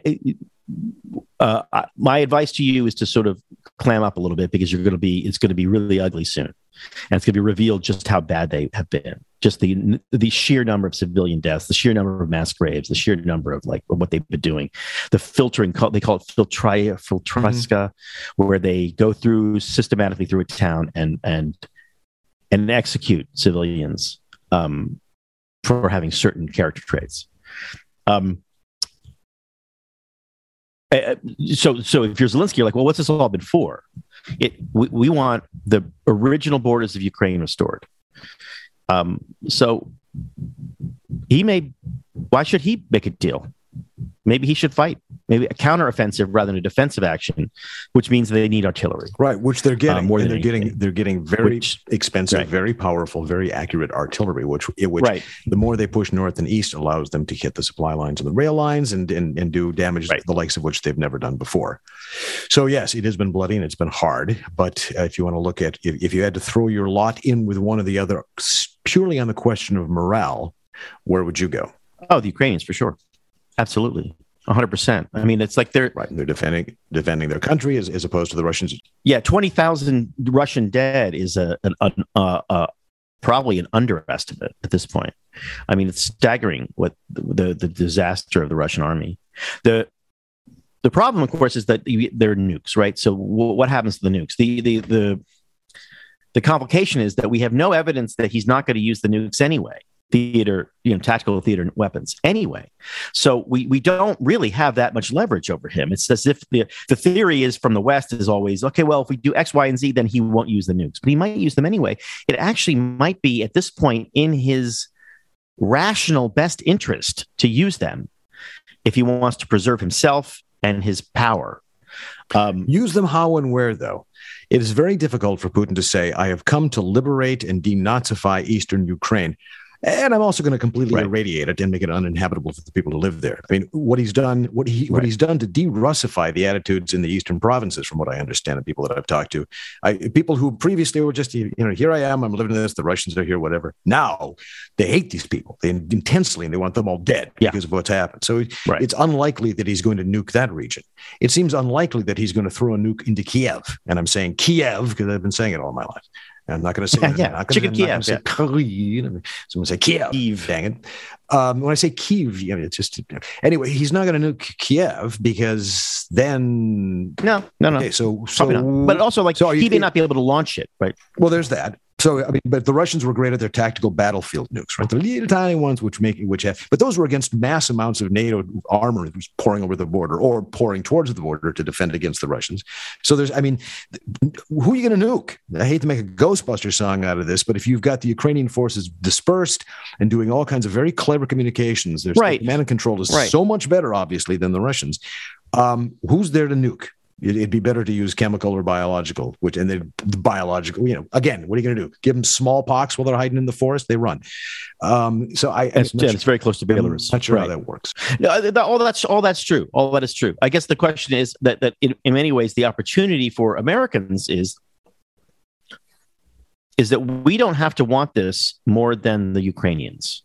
uh, my advice to you is to sort of clam up a little bit because you're going to be, it's going to be really ugly soon. And it's going to be revealed just how bad they have been. Just the the sheer number of civilian deaths, the sheer number of mass graves, the sheer number of like what they've been doing, the filtering. They call it filtria, filtraska, where they go through systematically through a town and and and execute civilians um, for having certain character traits. Um, uh, so, so if you're Zelensky, you're like, well, what's this all been for? It, we, we want the original borders of Ukraine restored. Um, so he may, why should he make a deal? Maybe he should fight, maybe a counteroffensive rather than a defensive action, which means they need artillery. Right, which they're getting. Uh, more than they're getting they're getting very Which- expensive, Right. very powerful, very accurate artillery. Which which Right. the more they push north and east allows them to hit the supply lines and the rail lines and and, and do damage Right. the likes of which they've never done before. So yes, it has been bloody and it's been hard. But uh, if you want to look at if, if you had to throw your lot in with one or the other purely on the question of morale, where would you go? Oh, the Ukrainians for sure. Absolutely. 100%. I mean, it's like they're, Right, they're defending defending their country as, as opposed to the Russians. yeah, 20,000 Russian dead is a, an, an, uh, uh, probably an underestimate at this point. I mean, it's staggering what the, the, the disaster of the Russian army. The, the problem, of course, is that they're nukes, right? So w- what happens to the nukes? The, the, the, the complication is that we have no evidence that he's not going to use the nukes anyway theater you know tactical theater weapons. Anyway so we we don't really have that much leverage over him. It's as if the the theory is from the west is always okay well if we do x y and z then he won't use the nukes. But he might use them anyway. It actually might be at this point in his rational best interest to use them if he wants to preserve himself and his power. Um, Use them how and where, though. It is very difficult for Putin to say, I have come to liberate and denazify Eastern Ukraine. And I'm also going to completely Right. irradiate it and make it uninhabitable for the people to live there. I mean, what he's done, what he what he's done to de-Russify the attitudes in the eastern provinces, from what I understand, and people that I've talked to, I, people who previously were just, you know, here I am, I'm living in this, the Russians are here, whatever. Now they hate these people they intensely, and they want them all dead Yeah. because of what's happened. So Right. it's unlikely that he's going to nuke that region. It seems unlikely that he's going to throw a nuke into Kiev. And I'm saying Kiev because I've been saying it all my life. I'm not going to say Yeah, I'm yeah. not gonna, Chicken I'm not gonna Kiev, say Kyiv. So I'm going say Kiev. Kyiv. Dang it. Um, when I say Kiev, I mean, it's just anyway. He's not going to nuke Kiev because then no no no okay. So so but also like so are you- he may not be able to launch it right well, there's that. So I mean, but the Russians were great at their tactical battlefield nukes, right? The little tiny ones, which make which have, but those were against mass amounts of NATO armor that was pouring over the border or pouring towards the border to defend against the Russians. So there's, I mean, who are you going to nuke? I hate to make a Ghostbuster song out of this, but if you've got the Ukrainian forces dispersed and doing all kinds of very clever communications, there's Right. command and control is Right. so much better, obviously, than the Russians. Um, who's there to nuke? It- It'd be better to use chemical or biological, which and the biological, you know, again, what are you going to do? Give them smallpox while they're hiding in the forest? They run. Um, so I, It's, yeah, not it's very close to sure- I'm Belarus. not sure Right. how that works. No, all that's all that's true. All that is true. I guess the question is that that in, in many ways the opportunity for Americans is is that we don't have to want this more than the Ukrainians.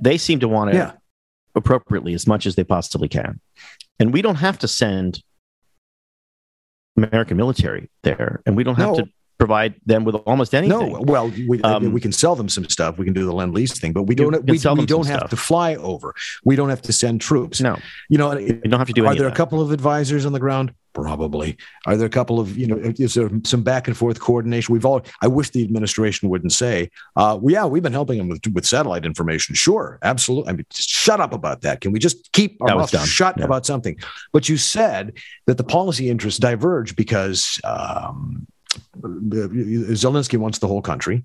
They seem to want it Yeah. appropriately as much as they possibly can, and we don't have to send American military there, and we don't have No. to provide them with almost anything. No, well, we, Um, we can sell them some stuff. We can do the lend lease thing, but we don't. We, we don't have stuff. to fly over. We don't have to send troops. no, You know, you don't have to do are there a couple of advisors on the ground? Probably. Are there a couple of you know? Is there some back and forth coordination? We've all. I wish the administration wouldn't say, uh, well, "Yeah, we've been helping them with, with satellite information." Sure, absolutely. I mean, shut up about that. Can we just keep our That was mouths dumb. shut Yeah. about something? But you said that the policy interests diverge because um, Zelensky wants the whole country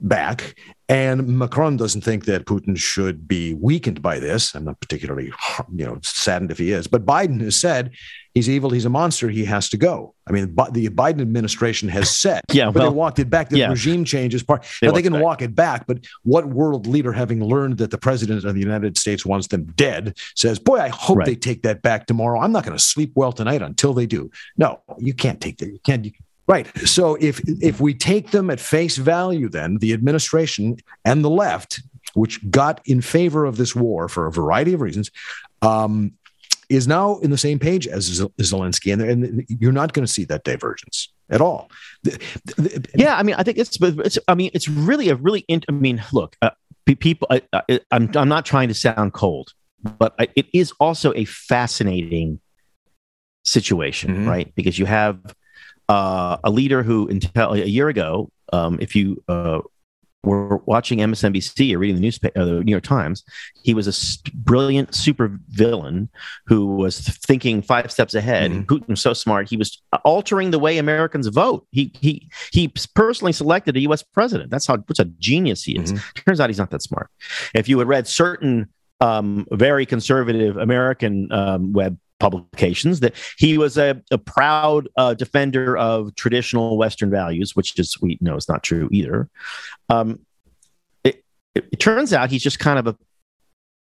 back. And Macron doesn't think that Putin should be weakened by this. I'm not particularly, you know, saddened if he is. But Biden has said he's evil, he's a monster, he has to go. I mean, the Biden administration has said, Yeah, but they walked it back. The yeah. regime change is part. They now they can back. walk it back, but what world leader, having learned that the president of the United States wants them dead, says, "Boy, I hope Right. they take that back tomorrow. I'm not going to sleep well tonight until they do." No, you can't take that. You can't. You, Right. So if if we take them at face value, then the administration and the left, which got in favor of this war for a variety of reasons, um, is now in the same page as Zel- Zelensky, and, and you're not going to see that divergence at all. The- the- Yeah, I mean, I think it's, it's. I mean, it's really a really. In, I mean, look, uh, people. I, I, I'm I'm not trying to sound cold, but I, it is also a fascinating situation, Mhm. right? Because you have uh, a leader who, until a year ago, um, if you uh, were watching MSNBC or reading the newspaper, uh, the New York Times, he was a brilliant super villain who was thinking five steps ahead. Mhm. Putin was so smart; he was altering the way Americans vote. He he he personally selected a U.S. president. That's how what's a genius he is. Turns out he's not that smart. If you had read certain um, very conservative American um, web publications that he was a, a proud uh, defender of traditional Western values, which is we know is not true either. Um, it, it, it turns out he's just kind of a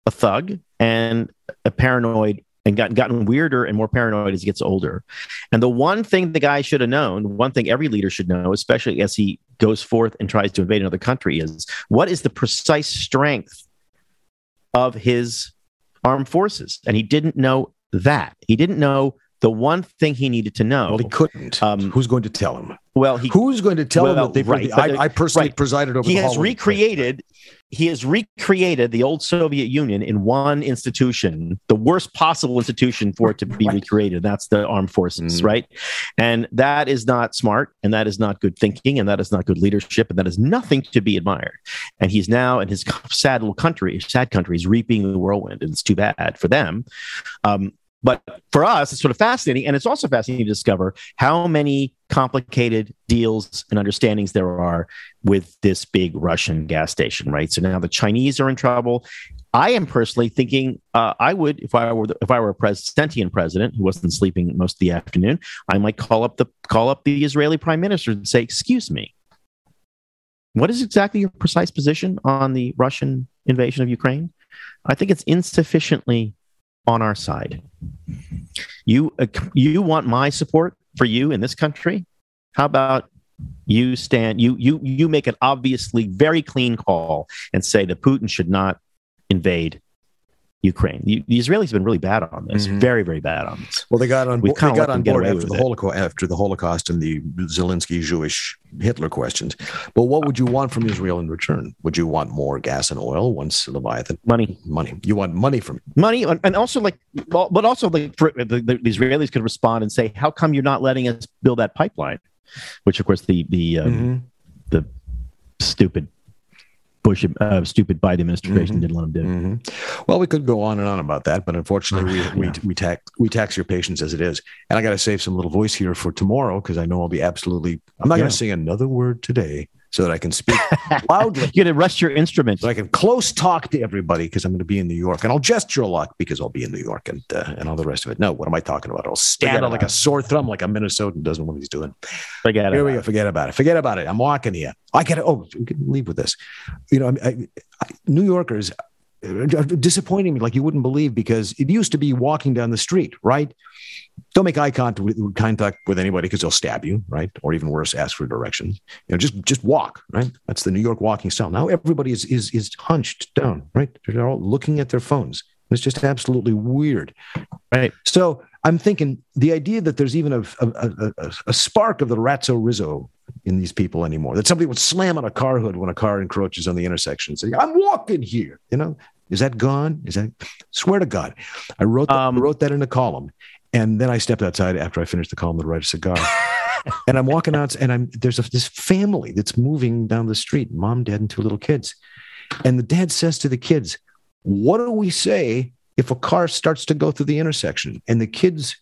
a thug and a paranoid and gotten gotten weirder and more paranoid as he gets older. And the one thing the guy should have known, one thing every leader should know, especially as he goes forth and tries to invade another country, is what is the precise strength of his armed forces? And he didn't know that. He didn't know the one thing he needed to know. well, he couldn't. Um, Who's going to tell him? well, he Who's going to tell him that they? right, I, I personally right. presided over. he has recreated he has recreated the old soviet union in one institution the worst possible institution for it to be recreated. That's the armed forces Mhm. right? And that is not smart and that is not good thinking and that is not good leadership and that is nothing to be admired. And he's now in his sad little country sad country is reaping the whirlwind and it's too bad for them. Um, but for us, it's sort of fascinating. And it's also fascinating to discover how many complicated deals and understandings there are with this big Russian gas station, right? So now the Chinese are in trouble. I am personally thinking uh, I would, if I were the, if I were a presidentian president who wasn't sleeping most of the afternoon, I might call up the call up the Israeli prime minister and say, "Excuse me, what is exactly your precise position on the Russian invasion of Ukraine?" I think it's insufficiently on our side. You uh, you want my support for you in this country? How about you stand you you you make an obviously very clean call and say that Putin should not invade Ukraine. You, the Israelis have been really bad on this, Mhm. very very bad on this. Well, they got on. We've They got on board after the. Holocaust, after the Holocaust and the Zelensky Jewish Hitler questions. But what would you want from Israel in return? Would you want more gas and oil once Leviathan Money, money? You want money from money, and also like, but also like for, the, the Israelis could respond and say, "How come you're not letting us build that pipeline?" which of course the the um, Mhm. the stupid Bush, uh, stupid Biden administration Mhm. didn't let him do. Mhm. Well, we could go on and on about that, but unfortunately, we we Yeah. we tax we tax your patience as it is. And I got to save some little voice here for tomorrow because I know I'll be absolutely. I'm not Yeah. going to say another word today, so that I can speak loudly. You got to rest your instruments. So I can close talk to everybody because I'm going to be in New York, and I'll gesture a lot because I'll be in New York and uh, and all the rest of it. No, what am I talking about? I'll stand out like a sore thumb, like a Minnesotan doesn't know what he's doing. Forget Here it. Here we go. Forget about it. Forget about it. I'm walking here. I get it. Oh, we can leave with this. You know, I, I, I, New Yorkers disappointing me like you wouldn't believe because it used to be walking down the street, right? Don't make eye contact with, contact with anybody because they'll stab you, right? Or even worse, ask for directions. You know, just just walk, right? That's the New York walking style. Now everybody is is is hunched down, right? They're all looking at their phones. It's just absolutely weird. Right. So I'm thinking the idea that there's even a, a, a, a spark of the Ratso Rizzo in these people anymore, that somebody would slam on a car hood when a car encroaches on the intersection and say, I'm walking here. You know, is that gone? Is that, swear to God. I wrote that, Um, I wrote that in a column. And then I stepped outside after I finished the column to write a cigar. and I'm walking out and I'm, there's a, this family that's moving down the street, mom, dad, and two little kids. And the dad says to the kids, what do we say if a car starts to go through the intersection and the kids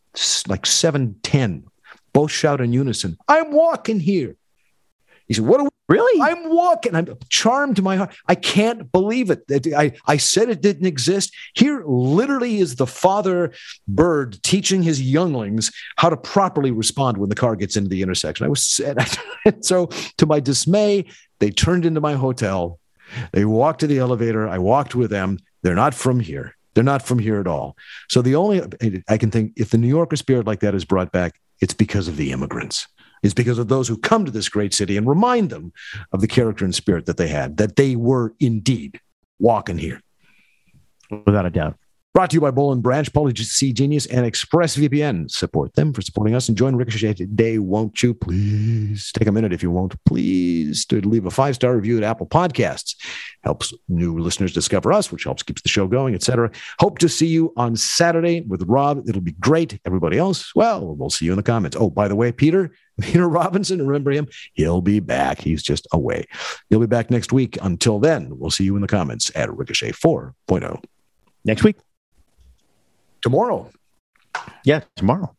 like 7 10 both shout in unison i'm walking here. He said what do we Really? i'm walking. I'm charmed to my heart. I can't believe it. I, I said it didn't exist. Here literally is the father bird teaching his younglings how to properly respond when the car gets into the intersection. I was sad. So to my dismay they turned into my hotel. They walked to the elevator. I walked with them. They're not from here. They're not from here at all. So the only I can think if the New Yorker spirit like that is brought back, it's because of the immigrants. It's because of those who come to this great city and remind them of the character and spirit that they had, that they were indeed walking here. Without a doubt. Brought to you by Boll and Branch, Policygenius, and ExpressVPN. Support them for supporting us and join Ricochet today, won't you? Please take a minute if you won't. Please to leave a five star review at Apple Podcasts. Helps new listeners discover us, which helps keeps the show going, etc. Hope to see you on Saturday with Rob. It'll be great. Everybody else, well, we'll see you in the comments. Oh, by the way, Peter, Peter Robinson, remember him? He'll be back. He's just away. He'll be back next week. Until then, we'll see you in the comments at Ricochet 4.0 Next week. Tomorrow. Yeah, tomorrow.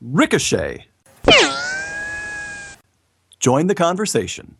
Ricochet. Join the conversation.